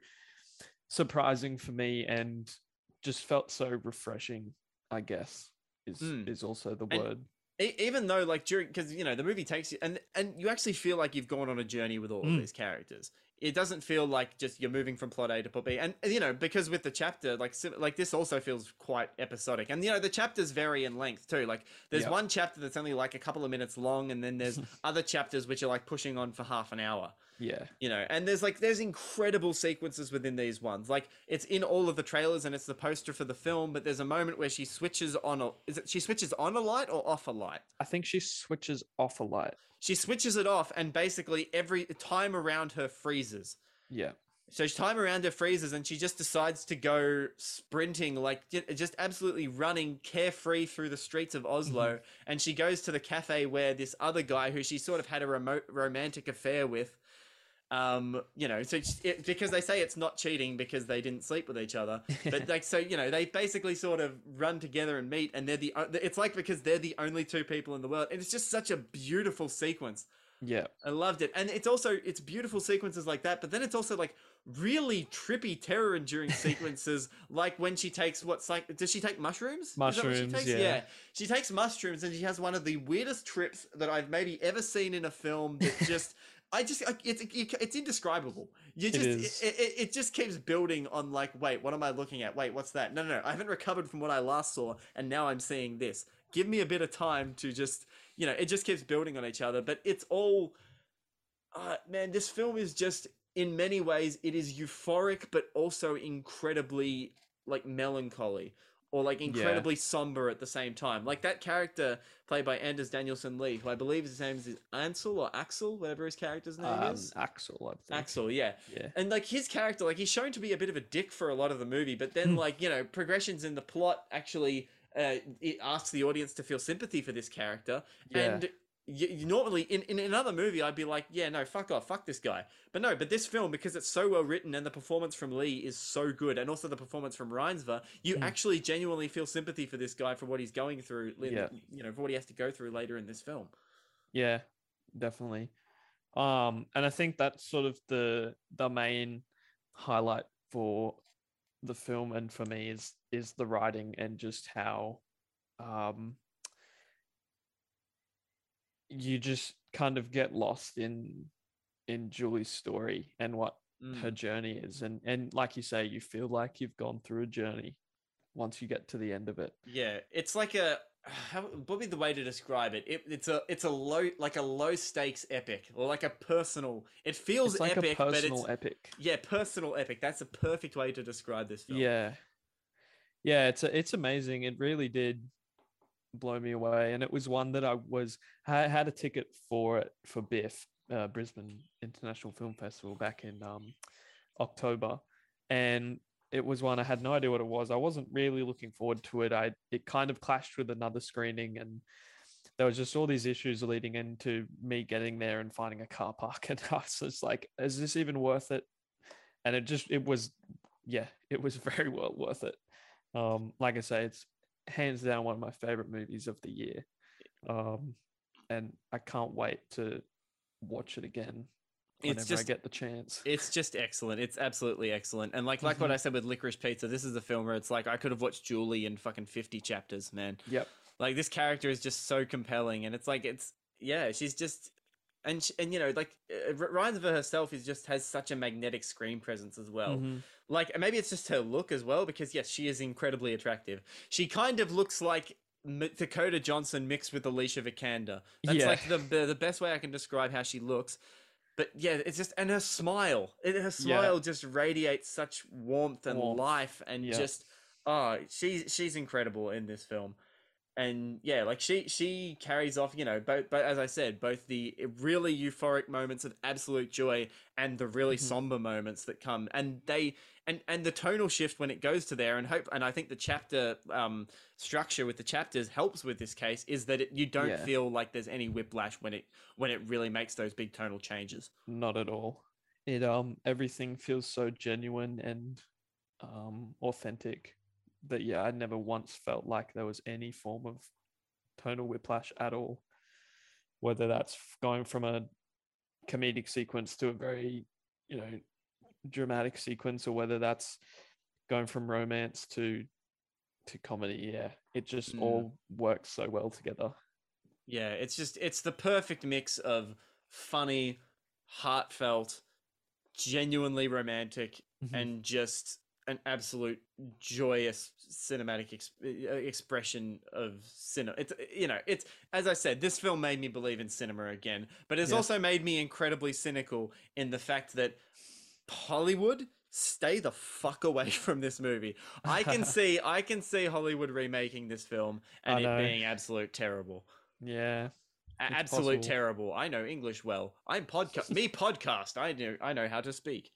B: surprising for me and just felt so refreshing. I guess is
A: Mm.
B: is also the
A: And-
B: word.
A: Even though like during because you know the movie takes you and and you actually feel like you've gone on a journey with all of
B: Mm.
A: these characters it doesn't feel like just you're moving from plot a to plot b. And you know because with the chapter like like this also feels quite episodic. And you know the chapters vary in length too. Like there's
B: Yeah.
A: one chapter that's only like a couple of minutes long and then there's [LAUGHS] other chapters which are like pushing on for half an hour
B: Yeah,
A: you know and there's like there's incredible sequences within these ones. Like it's in all of the trailers and it's the poster for the film but there's a moment where she switches on a is it she switches on a light or off a light?
B: I think she switches off a light.
A: she switches it off and basically every time around her freezes.
B: Yeah,
A: so time around her freezes and she just decides to go sprinting like just absolutely running carefree through the streets of oslo mm-hmm. and she goes to the cafe where this other guy who she sort of had a remote romantic affair with um you know so it, because they say it's not cheating because they didn't sleep with each other [LAUGHS] but like so you know they basically sort of run together and meet and they're the it's like because they're the only two people in the world and it's just such a beautiful sequence
B: yeah,
A: I loved it. And it's also it's beautiful sequences like that, but then it's also like really trippy terror enduring [LAUGHS] sequences like when she takes what's like does she take mushrooms? What she
B: Mushrooms,
A: takes?
B: yeah.
A: She takes mushrooms and she has one of the weirdest trips that I've maybe ever seen in a film that [LAUGHS] just I just I- it's it's indescribable. You just
B: is.
A: it, it, it just keeps building on like wait, what am I looking at? Wait, what's that? No, no, no. I haven't recovered from what I last saw and now I'm seeing this. Give me a bit of time to just you know, it just keeps building on each other, but it's all uh, man, this film is just in many ways it is euphoric but also incredibly like melancholy or like incredibly somber at the same time. Like that character played by Anders Danielsen Lie, who I believe his name is Ansel or Axel, whatever his character's name
B: um,
A: is.
B: Axel. I think.
A: Axel, yeah.
B: Yeah,
A: And like his character, like he's shown to be a bit of a dick for a lot of the movie, but then
B: Hmm.
A: like you know progressions in the plot actually uh, it asks the audience to feel sympathy for this character.
B: Yeah.
A: And you, you normally in, in another movie, I'd be like, yeah, no, fuck off, fuck this guy. But no, but this film because it's so well written and the performance from Lie is so good, and also the performance from Reinsve, you
B: Hmm.
A: actually genuinely feel sympathy for this guy for what he's going through.
B: Yeah.
A: You know, for what he has to go through later in this film.
B: yeah, definitely. Um, and I think that's sort of the the main highlight for the film and for me is is the writing and just how um you just kind of get lost in in Julie's story and what
A: Mm.
B: her journey is and and like you say you feel like you've gone through a journey once you get to the end of it
A: Yeah, it's like a [SIGHS] how what would be the way to describe it? it? It's a it's a low like a low stakes epic or like a personal. It feels
B: like
A: epic,
B: a personal
A: but it's
B: epic
A: yeah, personal epic. That's a perfect way to describe this film.
B: Yeah. Yeah, it's a, it's amazing. It really did blow me away, and it was one that I was I had a ticket for it for BIFF, uh, Brisbane International Film Festival back in um, October, and it was one I had no idea what it was. I wasn't really looking forward to it. I it kind of clashed with another screening, and there was just all these issues leading into me getting there and finding a car park, [LAUGHS] and I was just like, "Is this even worth it?" And it just it was, yeah, it was [LAUGHS] very well worth it. Um, like I say, it's hands down one of my favorite movies of the year. Um, and I can't wait to watch it again whenever
A: It's just
B: I get the chance.
A: It's just excellent. It's absolutely excellent. And like like what
B: Mhm.
A: I said with Licorice Pizza, this is a film where it's like I could have watched Julie in fucking fifty chapters, man.
B: Yep.
A: Like this character is just so compelling, and it's like it's yeah, she's just and and you know like uh, R- Reinsve herself is just has such a magnetic screen presence as well.
B: Mhm.
A: Like maybe it's just her look as well, because yes, she is incredibly attractive. She kind of looks like M- Dakota Johnson mixed with Alicia Vikander. That's
B: Yeah.
A: like the, the the best way I can describe how she looks. But yeah, it's just and her smile, it, her smile just radiates such warmth and
B: Warmth.
A: life, and
B: Yeah.
A: just oh, she's she's incredible in this film. And yeah, like she she carries off, you know, both but as I said, both the really euphoric moments of absolute joy and the really
B: Mhm.
A: somber moments that come, and they and and the tonal shift when it goes to there, and hope and I think the chapter um structure with the chapters helps with this case is that it, you don't
B: Yeah.
A: feel like there's any whiplash when it when it really makes those big tonal changes.
B: Not at all. It um everything feels so genuine and um authentic that yeah, I never once felt like there was any form of tonal whiplash at all. Whether that's going from a comedic sequence to a very, you know, dramatic sequence, or whether that's going from romance to to comedy. Yeah, it just
A: Mm.
B: all works so well together.
A: Yeah, it's just it's the perfect mix of funny, heartfelt, genuinely romantic,
B: Mhm.
A: and just an absolute joyous cinematic ex- uh, expression of cinema. It's you know, it's as I said, this film made me believe in cinema again, but it's
B: Yeah.
A: also made me incredibly cynical in the fact that Hollywood stay the fuck away [LAUGHS] from this movie. I can [LAUGHS] see I can see Hollywood remaking this film and it being absolute terrible.
B: Yeah,
A: A- absolute
B: possible.
A: terrible. I know English well. I'm podcast. [LAUGHS] me podcast. I know. I know how to speak.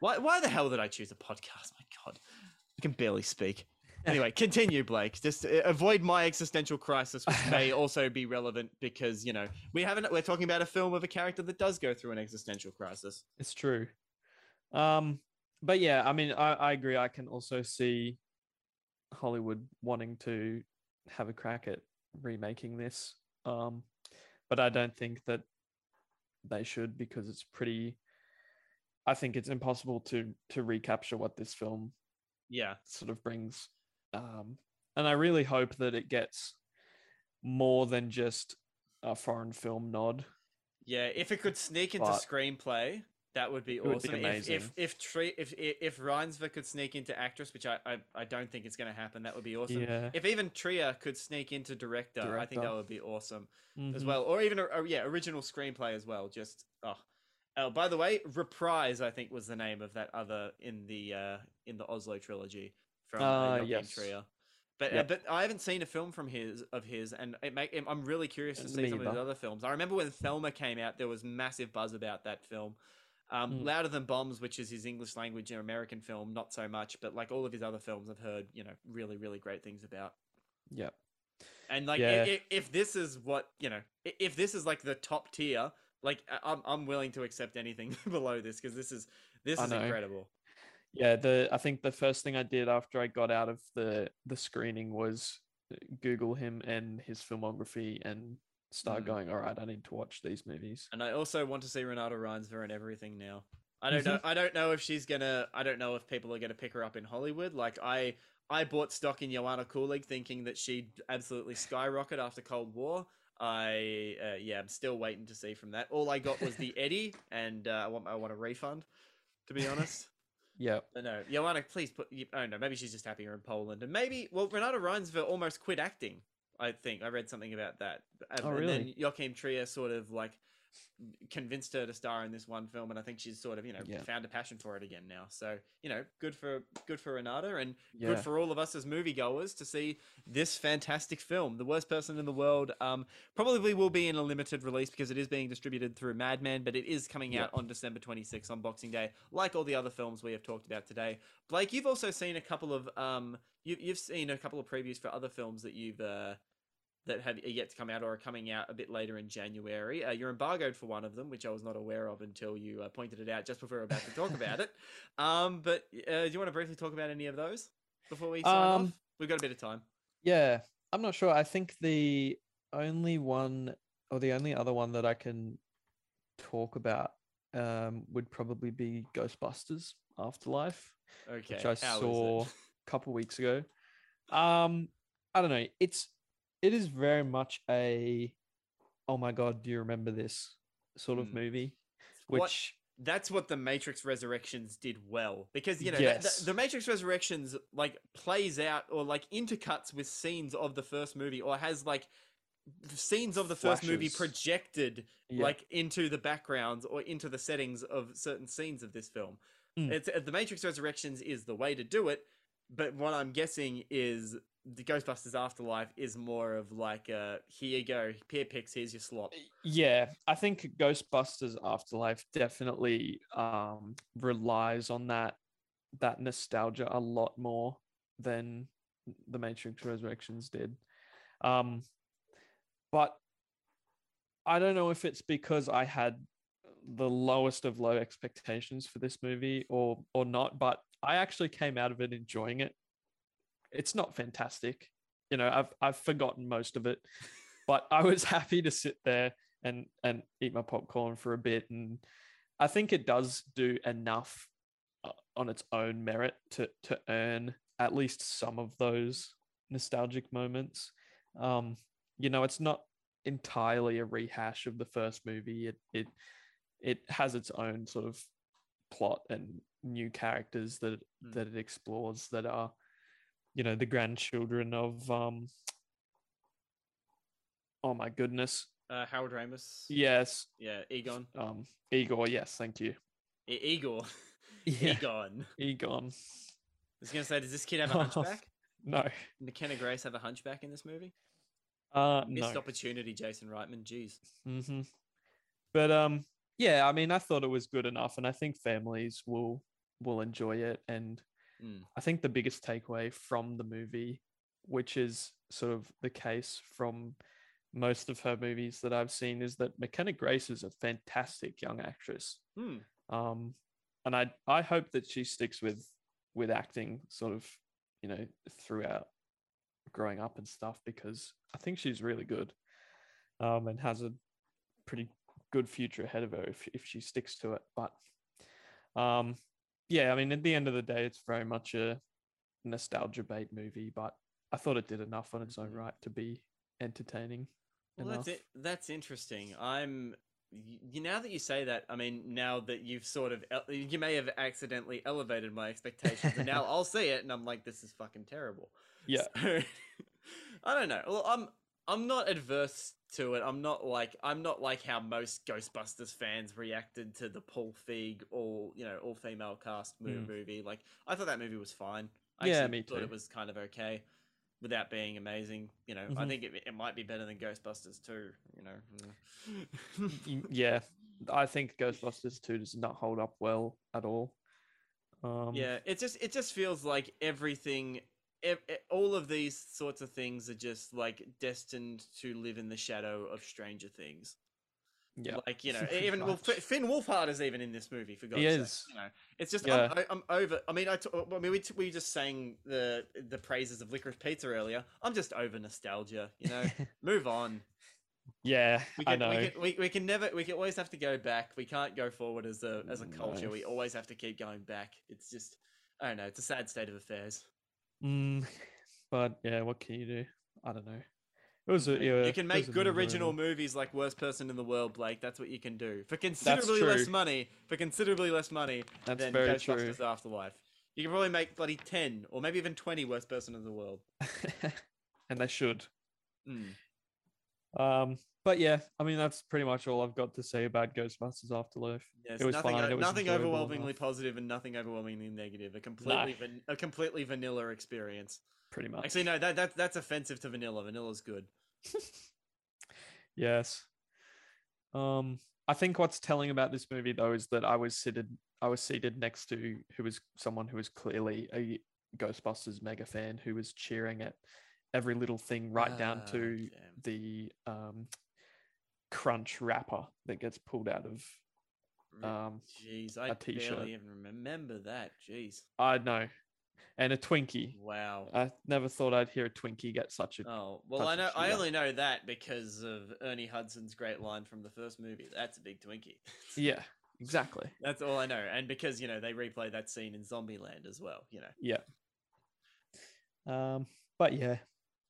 A: Why? Why the hell did I choose a podcast? My God, I can barely speak. Anyway, [LAUGHS] continue, Blake. Just uh, avoid my existential crisis, which may [LAUGHS] also be relevant because you know we haven't. We're talking about a film of a character that does go through an existential crisis.
B: it's true. Um, but yeah, I mean, I, I agree. I can also see Hollywood wanting to have a crack at remaking this. Um, but I don't think that they should because it's pretty. I think it's impossible to to recapture what this film
A: Yeah.
B: sort of brings. Um, and I really hope that it gets more than just a foreign film nod.
A: Yeah, if it could sneak into
B: But-
A: screenplay, that would be awesome.
B: would be
A: awesome. If
B: amazing.
A: if if Tre- if if, Reinsve could sneak into actress, which I, I I don't think it's going to happen, that would be awesome.
B: Yeah.
A: If even Trier could sneak into director, I think that would be awesome as
B: Mhm.
A: well. Or even a, a- yeah, original screenplay as well. Just oh. Oh, by the way, Reprise I think was the name of that other in the uh in the Oslo trilogy from uh, Joachim
B: yes.
A: Trier. But uh, but I haven't seen a film from his of his, and it make I'm really curious to
B: Uh,
A: see
B: me
A: some of his other films. I remember when Thelma came out, there was massive buzz about that film. Um,
B: Mm.
A: Louder Than Bombs, which is his English language and American film, not so much. But like all of his other films, I've heard you know really really great things about.
B: Yep.
A: And like,
B: Yeah.
A: if, if this is what you know, if this is like the top tier, like I'm I'm willing to accept anything [LAUGHS] below this because this is this is incredible.
B: Yeah, the I think the first thing I did after I got out of the the screening was Google him and his filmography and start
A: Mm.
B: going, all right, I need to watch these movies.
A: And I also want to see Renata Reinsve and everything now. I don't know. [LAUGHS] I don't know if she's gonna. I don't know if people are gonna pick her up in Hollywood. Like I, I bought stock in Joanna Kulig thinking that she'd absolutely skyrocket after Cold War. I, uh, yeah, I'm still waiting to see from that. All I got was the [LAUGHS] Eddie, and uh, I want I want a refund. To be honest. [LAUGHS]
B: Yeah.
A: But no, Joanna, please put. I don't. Maybe she's just happier in Poland, and maybe well, Renata Reinsve almost quit acting. I think I read something about that. And,
B: Oh,
A: and then? Joachim Trier sort of like convinced her to star in this one film, and I think she's sort of you know
B: Yeah.
A: found a passion for it again now. So you know, good for good for Renata, and
B: Yeah.
A: good for all of us as moviegoers to see this fantastic film. The worst person in the world. Um, probably will be in a limited release because it is being distributed through Madman, but it is coming
B: Yeah.
A: out on December 26th on Boxing Day, like all the other films we have talked about today. Blake, you've also seen a couple of um, you, you've seen a couple of previews for other films that you've uh, that have yet to come out or are coming out a bit later in January. Uh, you're embargoed for one of them, which I was not aware of until you uh, pointed it out just before we were about to talk about it. [LAUGHS] Um, but uh, do you want to briefly talk about any of those before we sign off?
B: Um,
A: We've got a bit of time.
B: Yeah. I'm not sure. I think the only one or the only other one that I can talk about um, would probably be Ghostbusters Afterlife.
A: Okay,
B: which I
A: how
B: saw a couple weeks ago. Um, I don't know. It's it is very much a oh my god, do you remember this sort of
A: Mm.
B: movie?
A: What-
B: Which
A: that's what the Matrix Resurrections did well because you know
B: Yes.
A: the, the Matrix Resurrections like plays out or like intercuts with scenes of the first movie or has like scenes of the first movie projected
B: yeah,
A: like into the backgrounds or into the settings of certain scenes of this film.
B: Mm.
A: It's uh, the Matrix Resurrections is the way to do it, but what I'm guessing is the Ghostbusters Afterlife is more of like uh here you go, peer picks, here's your slot.
B: yeah. I think Ghostbusters Afterlife definitely um relies on that that nostalgia a lot more than the Matrix Resurrections did. Um, but I don't know if it's because I had the lowest of low expectations for this movie or or not, but I actually came out of it enjoying it. It's not fantastic. You know, I've I've forgotten most of it, but I was [LAUGHS] happy to sit there and and eat my popcorn for a bit and I think it does do enough uh, on its own merit to to earn at least some of those nostalgic moments. Um, you know, it's not entirely a rehash of the first movie. It it it has its own sort of plot and new characters that
A: Mm.
B: that it explores that are, you know, the grandchildren of um. Oh my goodness!
A: Uh, Harold Ramis.
B: Yes,
A: Yeah, Egon.
B: um, Igor. Yes, thank you.
A: E- Igor. [LAUGHS]
B: Yeah,
A: Egon.
B: Egon.
A: I was gonna say, does this kid have a hunchback? [LAUGHS]
B: No,
A: McKenna Grace have a hunchback in this movie?
B: uh,
A: Missed
B: no.
A: opportunity, Jason Reitman. Jeez.
B: hmm But um, yeah, I mean, I thought it was good enough, and I think families will will enjoy it. And
A: Mm.
B: I think the biggest takeaway from the movie, which is sort of the case from most of her movies that I've seen, is that McKenna Grace is a fantastic young actress.
A: Hmm.
B: Um, and I I hope that she sticks with with acting, sort of, you know, throughout growing up and stuff, because I think she's really good, um, and has a pretty good future ahead of her if if she sticks to it. But, um, yeah, I mean, at the end of the day, it's very much a nostalgia bait movie, but I thought it did enough on its own mm-hmm. right to be entertaining.
A: Well,
B: enough.
A: that's it. That's interesting. I'm. You now that you say that, I mean, now that you've sort of, you may have accidentally elevated my expectations, and now [LAUGHS] I'll see it, and I'm like, this is fucking terrible.
B: Yeah.
A: So, [LAUGHS] I don't know. Well, I'm I'm not adverse to it. I'm not like I'm not like how most Ghostbusters fans reacted to the Paul Feig all you know all female cast
B: Mm.
A: movie. Like I thought that movie was fine. I
B: Yeah, me
A: thought
B: too.
A: it was kind of okay without being amazing. You know, I
B: Mhm.
A: think it, it might be better than Ghostbusters too. You know.
B: Yeah, I think Ghostbusters 2 does not hold up well at all. Um,
A: yeah, it just it just feels like everything. All of these sorts of things are just like destined to live in the shadow of Stranger Things.
B: yeah,
A: Like you [LAUGHS] know, even well. F- Finn Wolfhard is even in this movie for God's
B: He
A: sake.
B: is.
A: You know, it's just
B: Yeah.
A: I'm, I- I'm over. I mean, I, t- I mean, we, t- we just sang the the praises of licorice pizza earlier. I'm just over nostalgia. You know, [LAUGHS] move on.
B: yeah,
A: We
B: I
A: can,
B: know.
A: we can we, we can never we can always have to go back. We can't go forward as a as a culture.
B: No.
A: We always have to keep going back. It's just I don't know. It's a sad state of affairs.
B: Mm, but yeah, what can you do? I don't know. It was a, yeah,
A: you can make good original
B: enjoyable-
A: movies like Worst Person in the World, Blake. That's what you can do for considerably less money. For considerably less money
B: That's
A: than
B: very
A: Ghostbusters
B: true.
A: Afterlife. You can probably make bloody ten or maybe even twenty Worst Person in the World. [LAUGHS]
B: and they should.
A: Mm.
B: Um, but yeah, I mean that's pretty much all I've got to say about Ghostbusters Afterlife.
A: Yes,
B: It was
A: nothing,
B: fine, it was
A: nothing overwhelmingly positive and nothing overwhelmingly negative. A completely van- a completely vanilla experience.
B: Pretty much.
A: Actually, no, that, that that's offensive to vanilla. Vanilla's good. [LAUGHS]
B: Yes. Um, I think what's telling about this movie though is that I was seated I was seated next to who was someone who was clearly a Ghostbusters mega fan who was cheering at every little thing right down
A: Ah,
B: to
A: damn.
B: the um crunch wrapper that gets pulled out of um
A: Jeez, I
B: a t-shirt.
A: barely even remember that. Jeez.
B: I know. And a Twinkie.
A: Wow.
B: I never thought I'd hear a Twinkie get such a
A: Oh well, I know. I only know that because of Ernie Hudson's great line from the first movie. That's a big Twinkie. [LAUGHS]
B: Yeah, exactly.
A: That's all I know, and because you know they replay that scene in Zombieland as well. You know,
B: Yeah. Um, but yeah,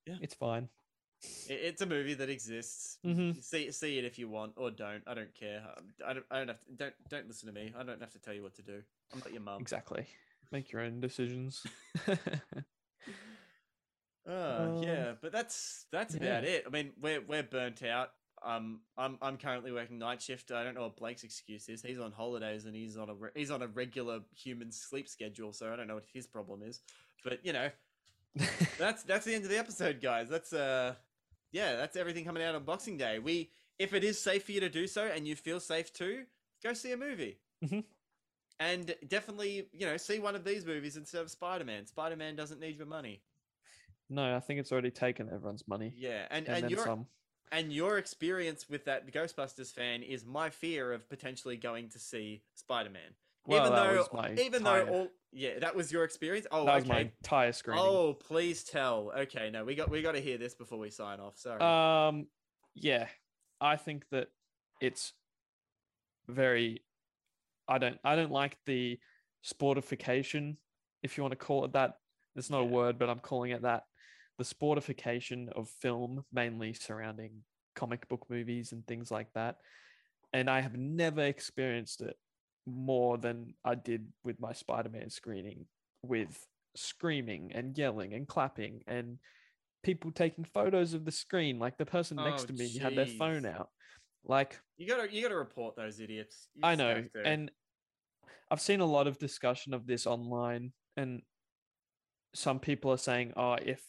A: Yeah.
B: it's fine.
A: it's a movie that exists.
B: Mhm.
A: See see it if you want, or don't. I don't care. Um, I don't. I don't have to. Don't don't listen to me. I don't have to tell you what to do. I'm not your mum.
B: Exactly. Make your own decisions. [LAUGHS] [LAUGHS]
A: Uh,
B: Um,
A: yeah, but that's that's
B: yeah.
A: about it. I mean, we're we're burnt out. Um, I'm I'm currently working night shift. I don't know what Blake's excuse is. He's on holidays and he's on a re- he's on a regular human sleep schedule. So I don't know what his problem is. But you know, that's that's the end of the episode, guys. That's uh, yeah, that's everything coming out on Boxing Day. We, if it is safe for you to do so and you feel safe too, go see a movie.
B: Mhm.
A: And definitely, you know, see one of these movies instead of Spider Man. Spider Man doesn't need your money.
B: no, I think it's already taken everyone's money.
A: Yeah, and
B: And,
A: and, your
B: some.
A: and your experience with that Ghostbusters fan is my fear of potentially going to see Spider Man.
B: Well,
A: even though,
B: my
A: even though all yeah, that was your experience. Oh,
B: that was my entire screening.
A: Oh, please tell. Okay, no, we got we got to hear this before we sign off. Sorry.
B: Um, yeah, I think that it's very I don't I don't like the sportification, if you want to call it that. It's not a word, but I'm calling it that. The sportification of film, mainly surrounding comic book movies and things like that. And I have never experienced it more than I did with my Spider-Man screening, with screaming and yelling and clapping and people taking photos of the screen. Like the person next
A: Oh,
B: to me had their phone out. Like
A: You gotta you gotta report those idiots. You
B: I know, and I've seen a lot of discussion of this online, and some people are saying, "Oh, if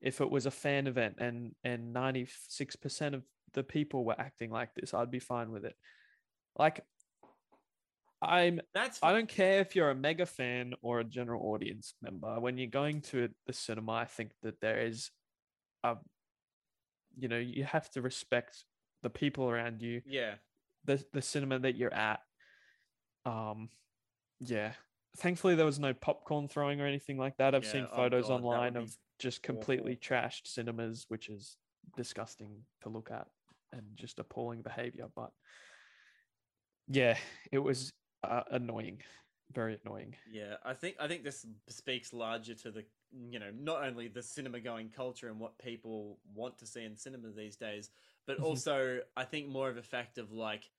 B: if it was a fan event and and ninety six percent of the people were acting like this, I'd be fine with it." Like, I'm
A: that's
B: I don't care if you're a mega fan or a general audience member. When you're going to the cinema, I think that there is a, you know, you have to respect the people around you
A: yeah.
B: the the cinema that you're at. Um, yeah. Thankfully, there was no popcorn throwing or anything like that. I've
A: Yeah,
B: seen
A: oh
B: photos
A: God,
B: online of just
A: awful.
B: completely trashed cinemas, which is disgusting to look at and just appalling behavior. But yeah, it was uh, annoying, very annoying.
A: Yeah, I think I think this speaks larger to the you know not only the cinema going culture and what people want to see in cinema these days, but
B: Mhm.
A: also I think more of a fact of like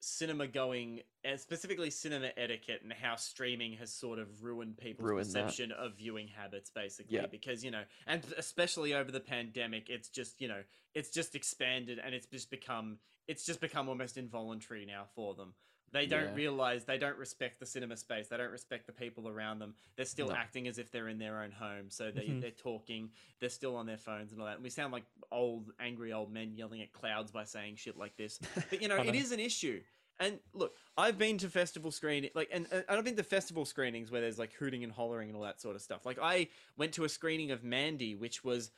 A: cinema going and specifically cinema etiquette and how streaming has sort of ruined people's
B: Ruined that.
A: perception of viewing habits basically
B: Yeah.
A: because you know and especially over the pandemic it's just you know it's just expanded and it's just become it's just become almost involuntary now for them they don't
B: Yeah.
A: realize they don't respect the cinema space. They don't respect the people around them. They're still
B: No.
A: acting as if they're in their own home. So they,
B: Mhm.
A: they're talking. They're still on their phones and all that. And we sound like old, angry old men yelling at clouds by saying shit like this. [LAUGHS] But you know, it is an issue. And look, I've been to festival screening, like, and, and I've been to festival screenings where there's like hooting and hollering and all that sort of stuff. Like, I went to a screening of Mandy, which was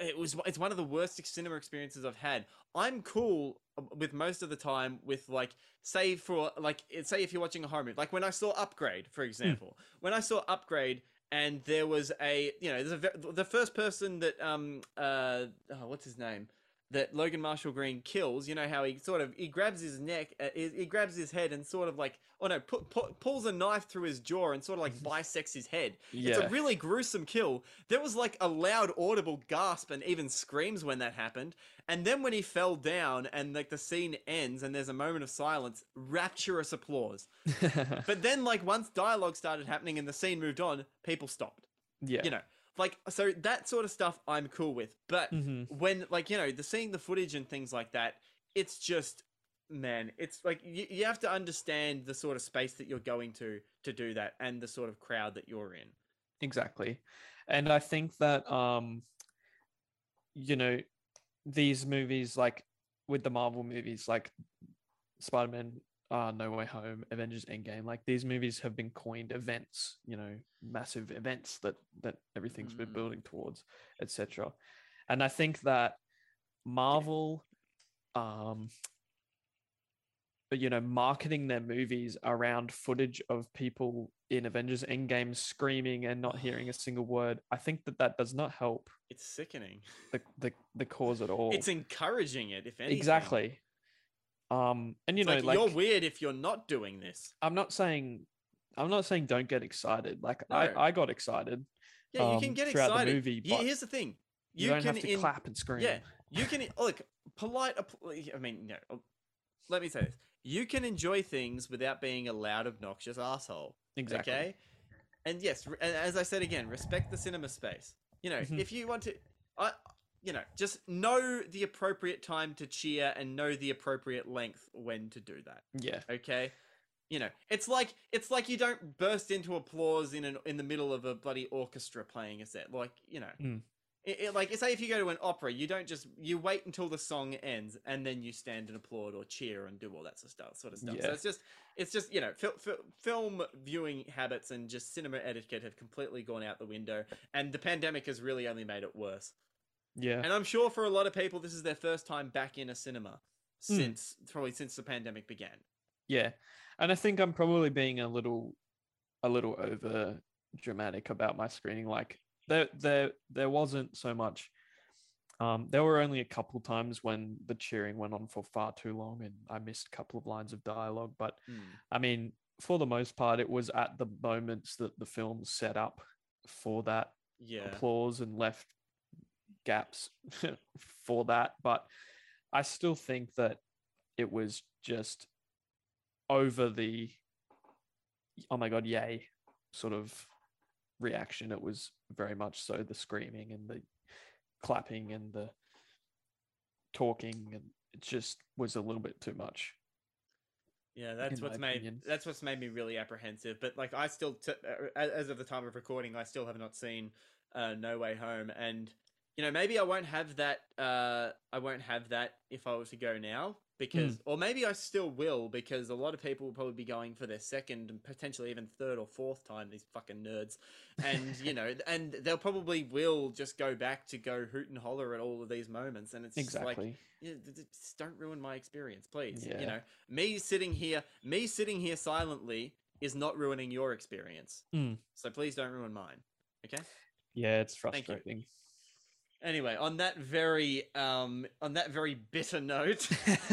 A: it was it's one of the worst cinema experiences I've had. I'm cool with most of the time with like say for like say if you're watching a horror movie, like when I saw Upgrade, for example, when I saw Upgrade and there was a you know there's a the first person that um uh oh, what's his name that Logan Marshall Green kills. You know how he sort of he grabs his neck, uh, he, he grabs his head and sort of like oh no pu- pu- pulls a knife through his jaw and sort of like [LAUGHS] bisects his head. It's a really gruesome kill. There was like a loud audible gasp and even screams when that happened. And then when he fell down and like the scene ends and there's a moment of silence, rapturous applause. [LAUGHS] But then like once dialogue started happening and the scene moved on, people stopped.
B: yeah.
A: You know, like so that sort of stuff I'm cool with. But
B: Mhm.
A: when like you know the seeing the footage and things like that, it's just man, it's like you, you have to understand the sort of space that you're going to to do that and the sort of crowd that you're in.
B: exactly and i think that um you know these movies like with the marvel movies like spider-man uh no way home avengers endgame like these movies have been coined events you know massive events that that everything's been
A: Mm.
B: building towards etc and i think that marvel um you know marketing their movies around footage of people in avengers endgame screaming and not hearing a [SIGHS] single word i think that that does not help
A: It's sickening.
B: the the, the cause at all
A: It's encouraging it, if anything.
B: exactly um and you
A: It's
B: know
A: like,
B: like,
A: you're weird if you're not doing this.
B: i'm not saying i'm not saying don't get excited like
A: No.
B: i i got excited
A: Yeah, you can
B: um,
A: get
B: throughout the
A: excited.
B: movie,
A: Yeah, here's the thing.
B: you,
A: You,
B: don't
A: can
B: have to
A: in-
B: clap and scream
A: Yeah, you can look polite. I mean, no. uh, Let me say this: you can enjoy things without being a loud, obnoxious asshole.
B: exactly
A: Okay, and yes, as I said again, respect the cinema space. You know,
B: Mhm.
A: if you want to, I, you know, just know the appropriate time to cheer and know the appropriate length when to do that.
B: yeah
A: Okay. You know, it's like it's like you don't burst into applause in an in the middle of a bloody orchestra playing a set. Like you know,
B: Mm.
A: it, it- like say if you go to an opera, you don't just you wait until the song ends and then you stand and applaud or cheer and do all that sort of stuff. Sort of stuff. So it's just it's just you know, fil- fil- film viewing habits and just cinema etiquette have completely gone out the window, and the pandemic has really only made it worse.
B: Yeah
A: And I'm sure for a lot of people, this is their first time back in a cinema
B: Mm.
A: since probably since the pandemic began.
B: Yeah, and I think I'm probably being a little, a little over dramatic about my screening. Like there, there, there wasn't so much Um, there were only a couple times when the cheering went on for far too long, and I missed a couple of lines of dialogue. But
A: Mm.
B: I mean, for the most part, it was at the moments that the film set up for that
A: Yeah.
B: applause and left gaps [LAUGHS] for that. But I still think that it was just over the oh my god, yay sort of reaction. It was very much so the screaming and the clapping and the talking and it just was a little bit too much.
A: Yeah, that's what's made
B: opinion.
A: that's what's made me really apprehensive. But like, I still, t- uh, as as of the time of recording, I still have not seen uh, No Way Home, and you know, maybe I won't have that. Uh, I won't have that if I was to go now, because, or maybe I still will, because a lot of people will probably be going for their second and potentially even third or fourth time. These fucking nerds, and you know, and they'll probably will just go back to go hoot and holler at all of these moments, and it's just like
B: Exactly.
A: yeah, th- th- just don't ruin my experience, please. You know, me sitting here, me sitting here silently is not ruining your experience.
B: Mm.
A: So please don't ruin mine. Okay.
B: yeah, it's frustrating.
A: Anyway, on that very um on that very bitter note,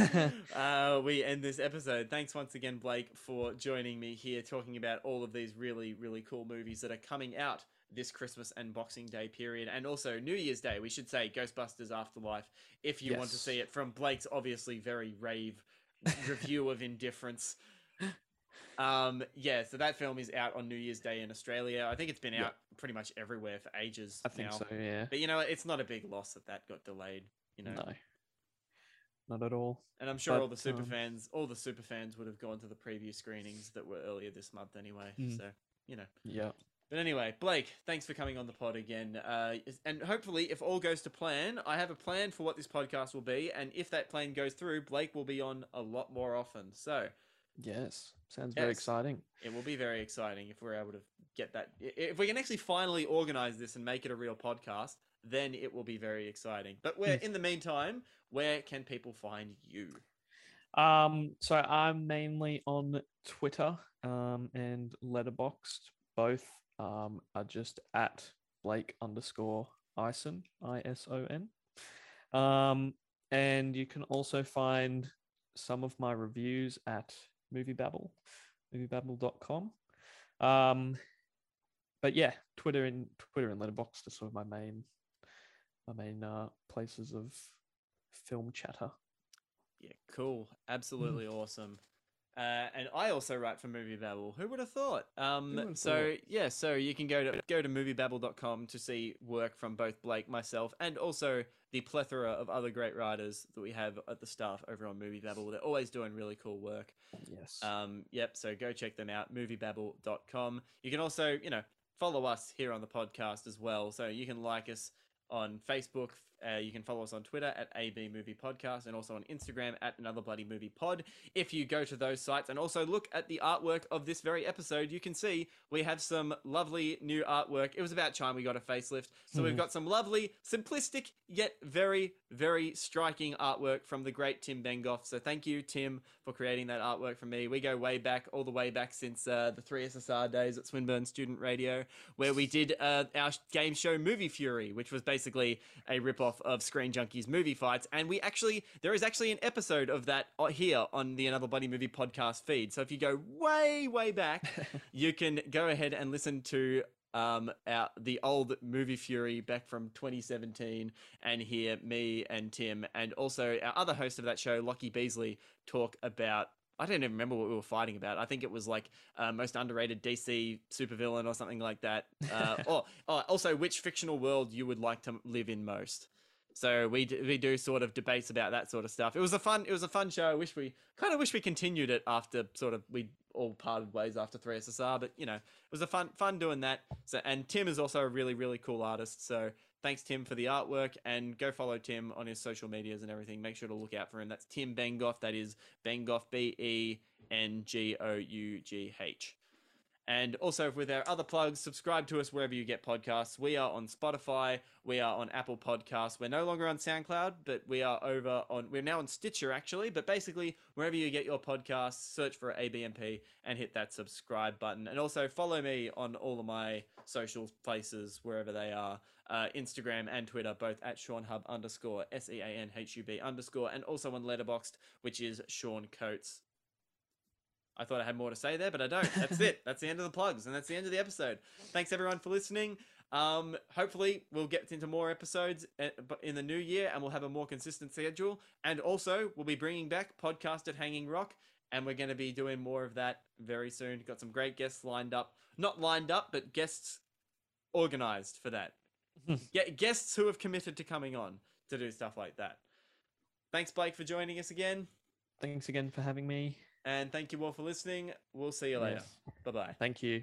A: [LAUGHS] uh, we end this episode. Thanks once again, Blake, for joining me here, talking about all of these really really cool movies that are coming out this Christmas and Boxing Day period, and also New Year's Day. We should say Ghostbusters Afterlife if you want to see it from Blake's obviously very rave review of Indifference. [LAUGHS] Um, yeah, so that film is out on New Year's Day in Australia. I think it's been
B: Yeah.
A: out pretty much everywhere for ages
B: I think
A: now.
B: so, yeah.
A: But you know, it's not a big loss that that got delayed. You know,
B: No. Not at all.
A: and I'm sure all the super
B: um,
A: fans, all the super fans would have gone to the preview screenings that were earlier this month anyway.
B: Mm.
A: So you know.
B: Yeah.
A: But anyway, Blake, thanks for coming on the pod again. Uh, and hopefully, if all goes to plan, I have a plan for what this podcast will be. And if that plan goes through, Blake will be on a lot more often. So
B: Yes. Sounds very exciting.
A: it will be very exciting if we're able to get that. If we can actually finally organize this and make it a real podcast, then it will be very exciting. But where, in the meantime, where can people find you?
B: Um, so I'm mainly on Twitter um, and Letterboxd. Both um, are just at Blake underscore Ison, I S O N. Um, and you can also find some of my reviews at Movie Babble, moviebabble.com. Um, but yeah, Twitter and Twitter and Letterboxd are sort of my main my main uh, places of film chatter.
A: Yeah, cool.
B: Mm.
A: Absolutely [LAUGHS] awesome. Uh, and I also write for Movie Babble. Who would have thought? Um, so yeah, so you can go to go to moviebabble.com to see work from both Blake, myself, and also the plethora of other great writers that we have at the staff over on Movie Babble. They're always doing really cool work.
B: Yes.
A: Um, yep, so go check them out, moviebabble.com. You can also, you know, follow us here on the podcast as well. So you can like us on Facebook. Uh, you can follow us on Twitter at AB Movie Podcast and also on Instagram at Another Bloody Movie Pod. If you go to those sites and also look at the artwork of this very episode, you can see we have some lovely new artwork. It was about time we got a facelift. So we've
B: Mhm.
A: got some lovely, simplistic, yet very, very striking artwork from the great Tim Bengough. So thank you, Tim, for creating that artwork for me. We go way back, all the way back since uh, the 3SSR days at Swinburne Student Radio, where we did uh, our game show Movie Fury, which was basically a ripoff of Screen Junkies movie fights. And we actually, there is actually an episode of that uh, here on the Another Bloody Movie podcast feed. So if you go way, way back, [LAUGHS] you can go ahead and listen to um our the old movie fury back from 2017 and hear me and tim and also our other host of that show lockie beasley talk about i don't even remember what we were fighting about i think it was like uh, most underrated dc supervillain or something like that uh, [LAUGHS] or, or also which fictional world you would like to live in most so we d- we do sort of debates about that sort of stuff. It was a fun it was a fun show. I wish we kind of wish we continued it after sort of we all parted ways after 3SSR, but you know, it was a fun fun doing that. So and Tim is also a really really cool artist. So thanks Tim for the artwork and go follow Tim on his social medias and everything. Make sure to look out for him. That's Tim Bengough. That is Bengough B E N G O U G H. And also with our other plugs, subscribe to us wherever you get podcasts. We are on Spotify, we are on Apple Podcasts. We're no longer on SoundCloud, but we are over on we're now on Stitcher actually, but basically wherever you get your podcasts, search for ABMP and hit that subscribe button. And also follow me on all of my social places wherever they are. Uh, Instagram and Twitter, both at Sean Hub underscore S E A N H U B underscore, and also on Letterboxd, which is Sean Coates. I thought I had more to say there, but I don't. That's it. [LAUGHS] That's the end of the plugs, and that's the end of the episode. Thanks everyone for listening. Um, hopefully, we'll get into more episodes uh, in the new year, and we'll have a more consistent schedule. And also, we'll be bringing back podcast at Hanging Rock, and we're going to be doing more of that very soon. Got some great guests lined up. Not lined up, but guests organized for that. [LAUGHS] Get guests who have committed to coming on to do stuff like that. Thanks, Blake, for joining us again.
B: Thanks again for having me.
A: And thank you all for listening. We'll see you later.
B: Yes.
A: Bye bye.
B: Thank you.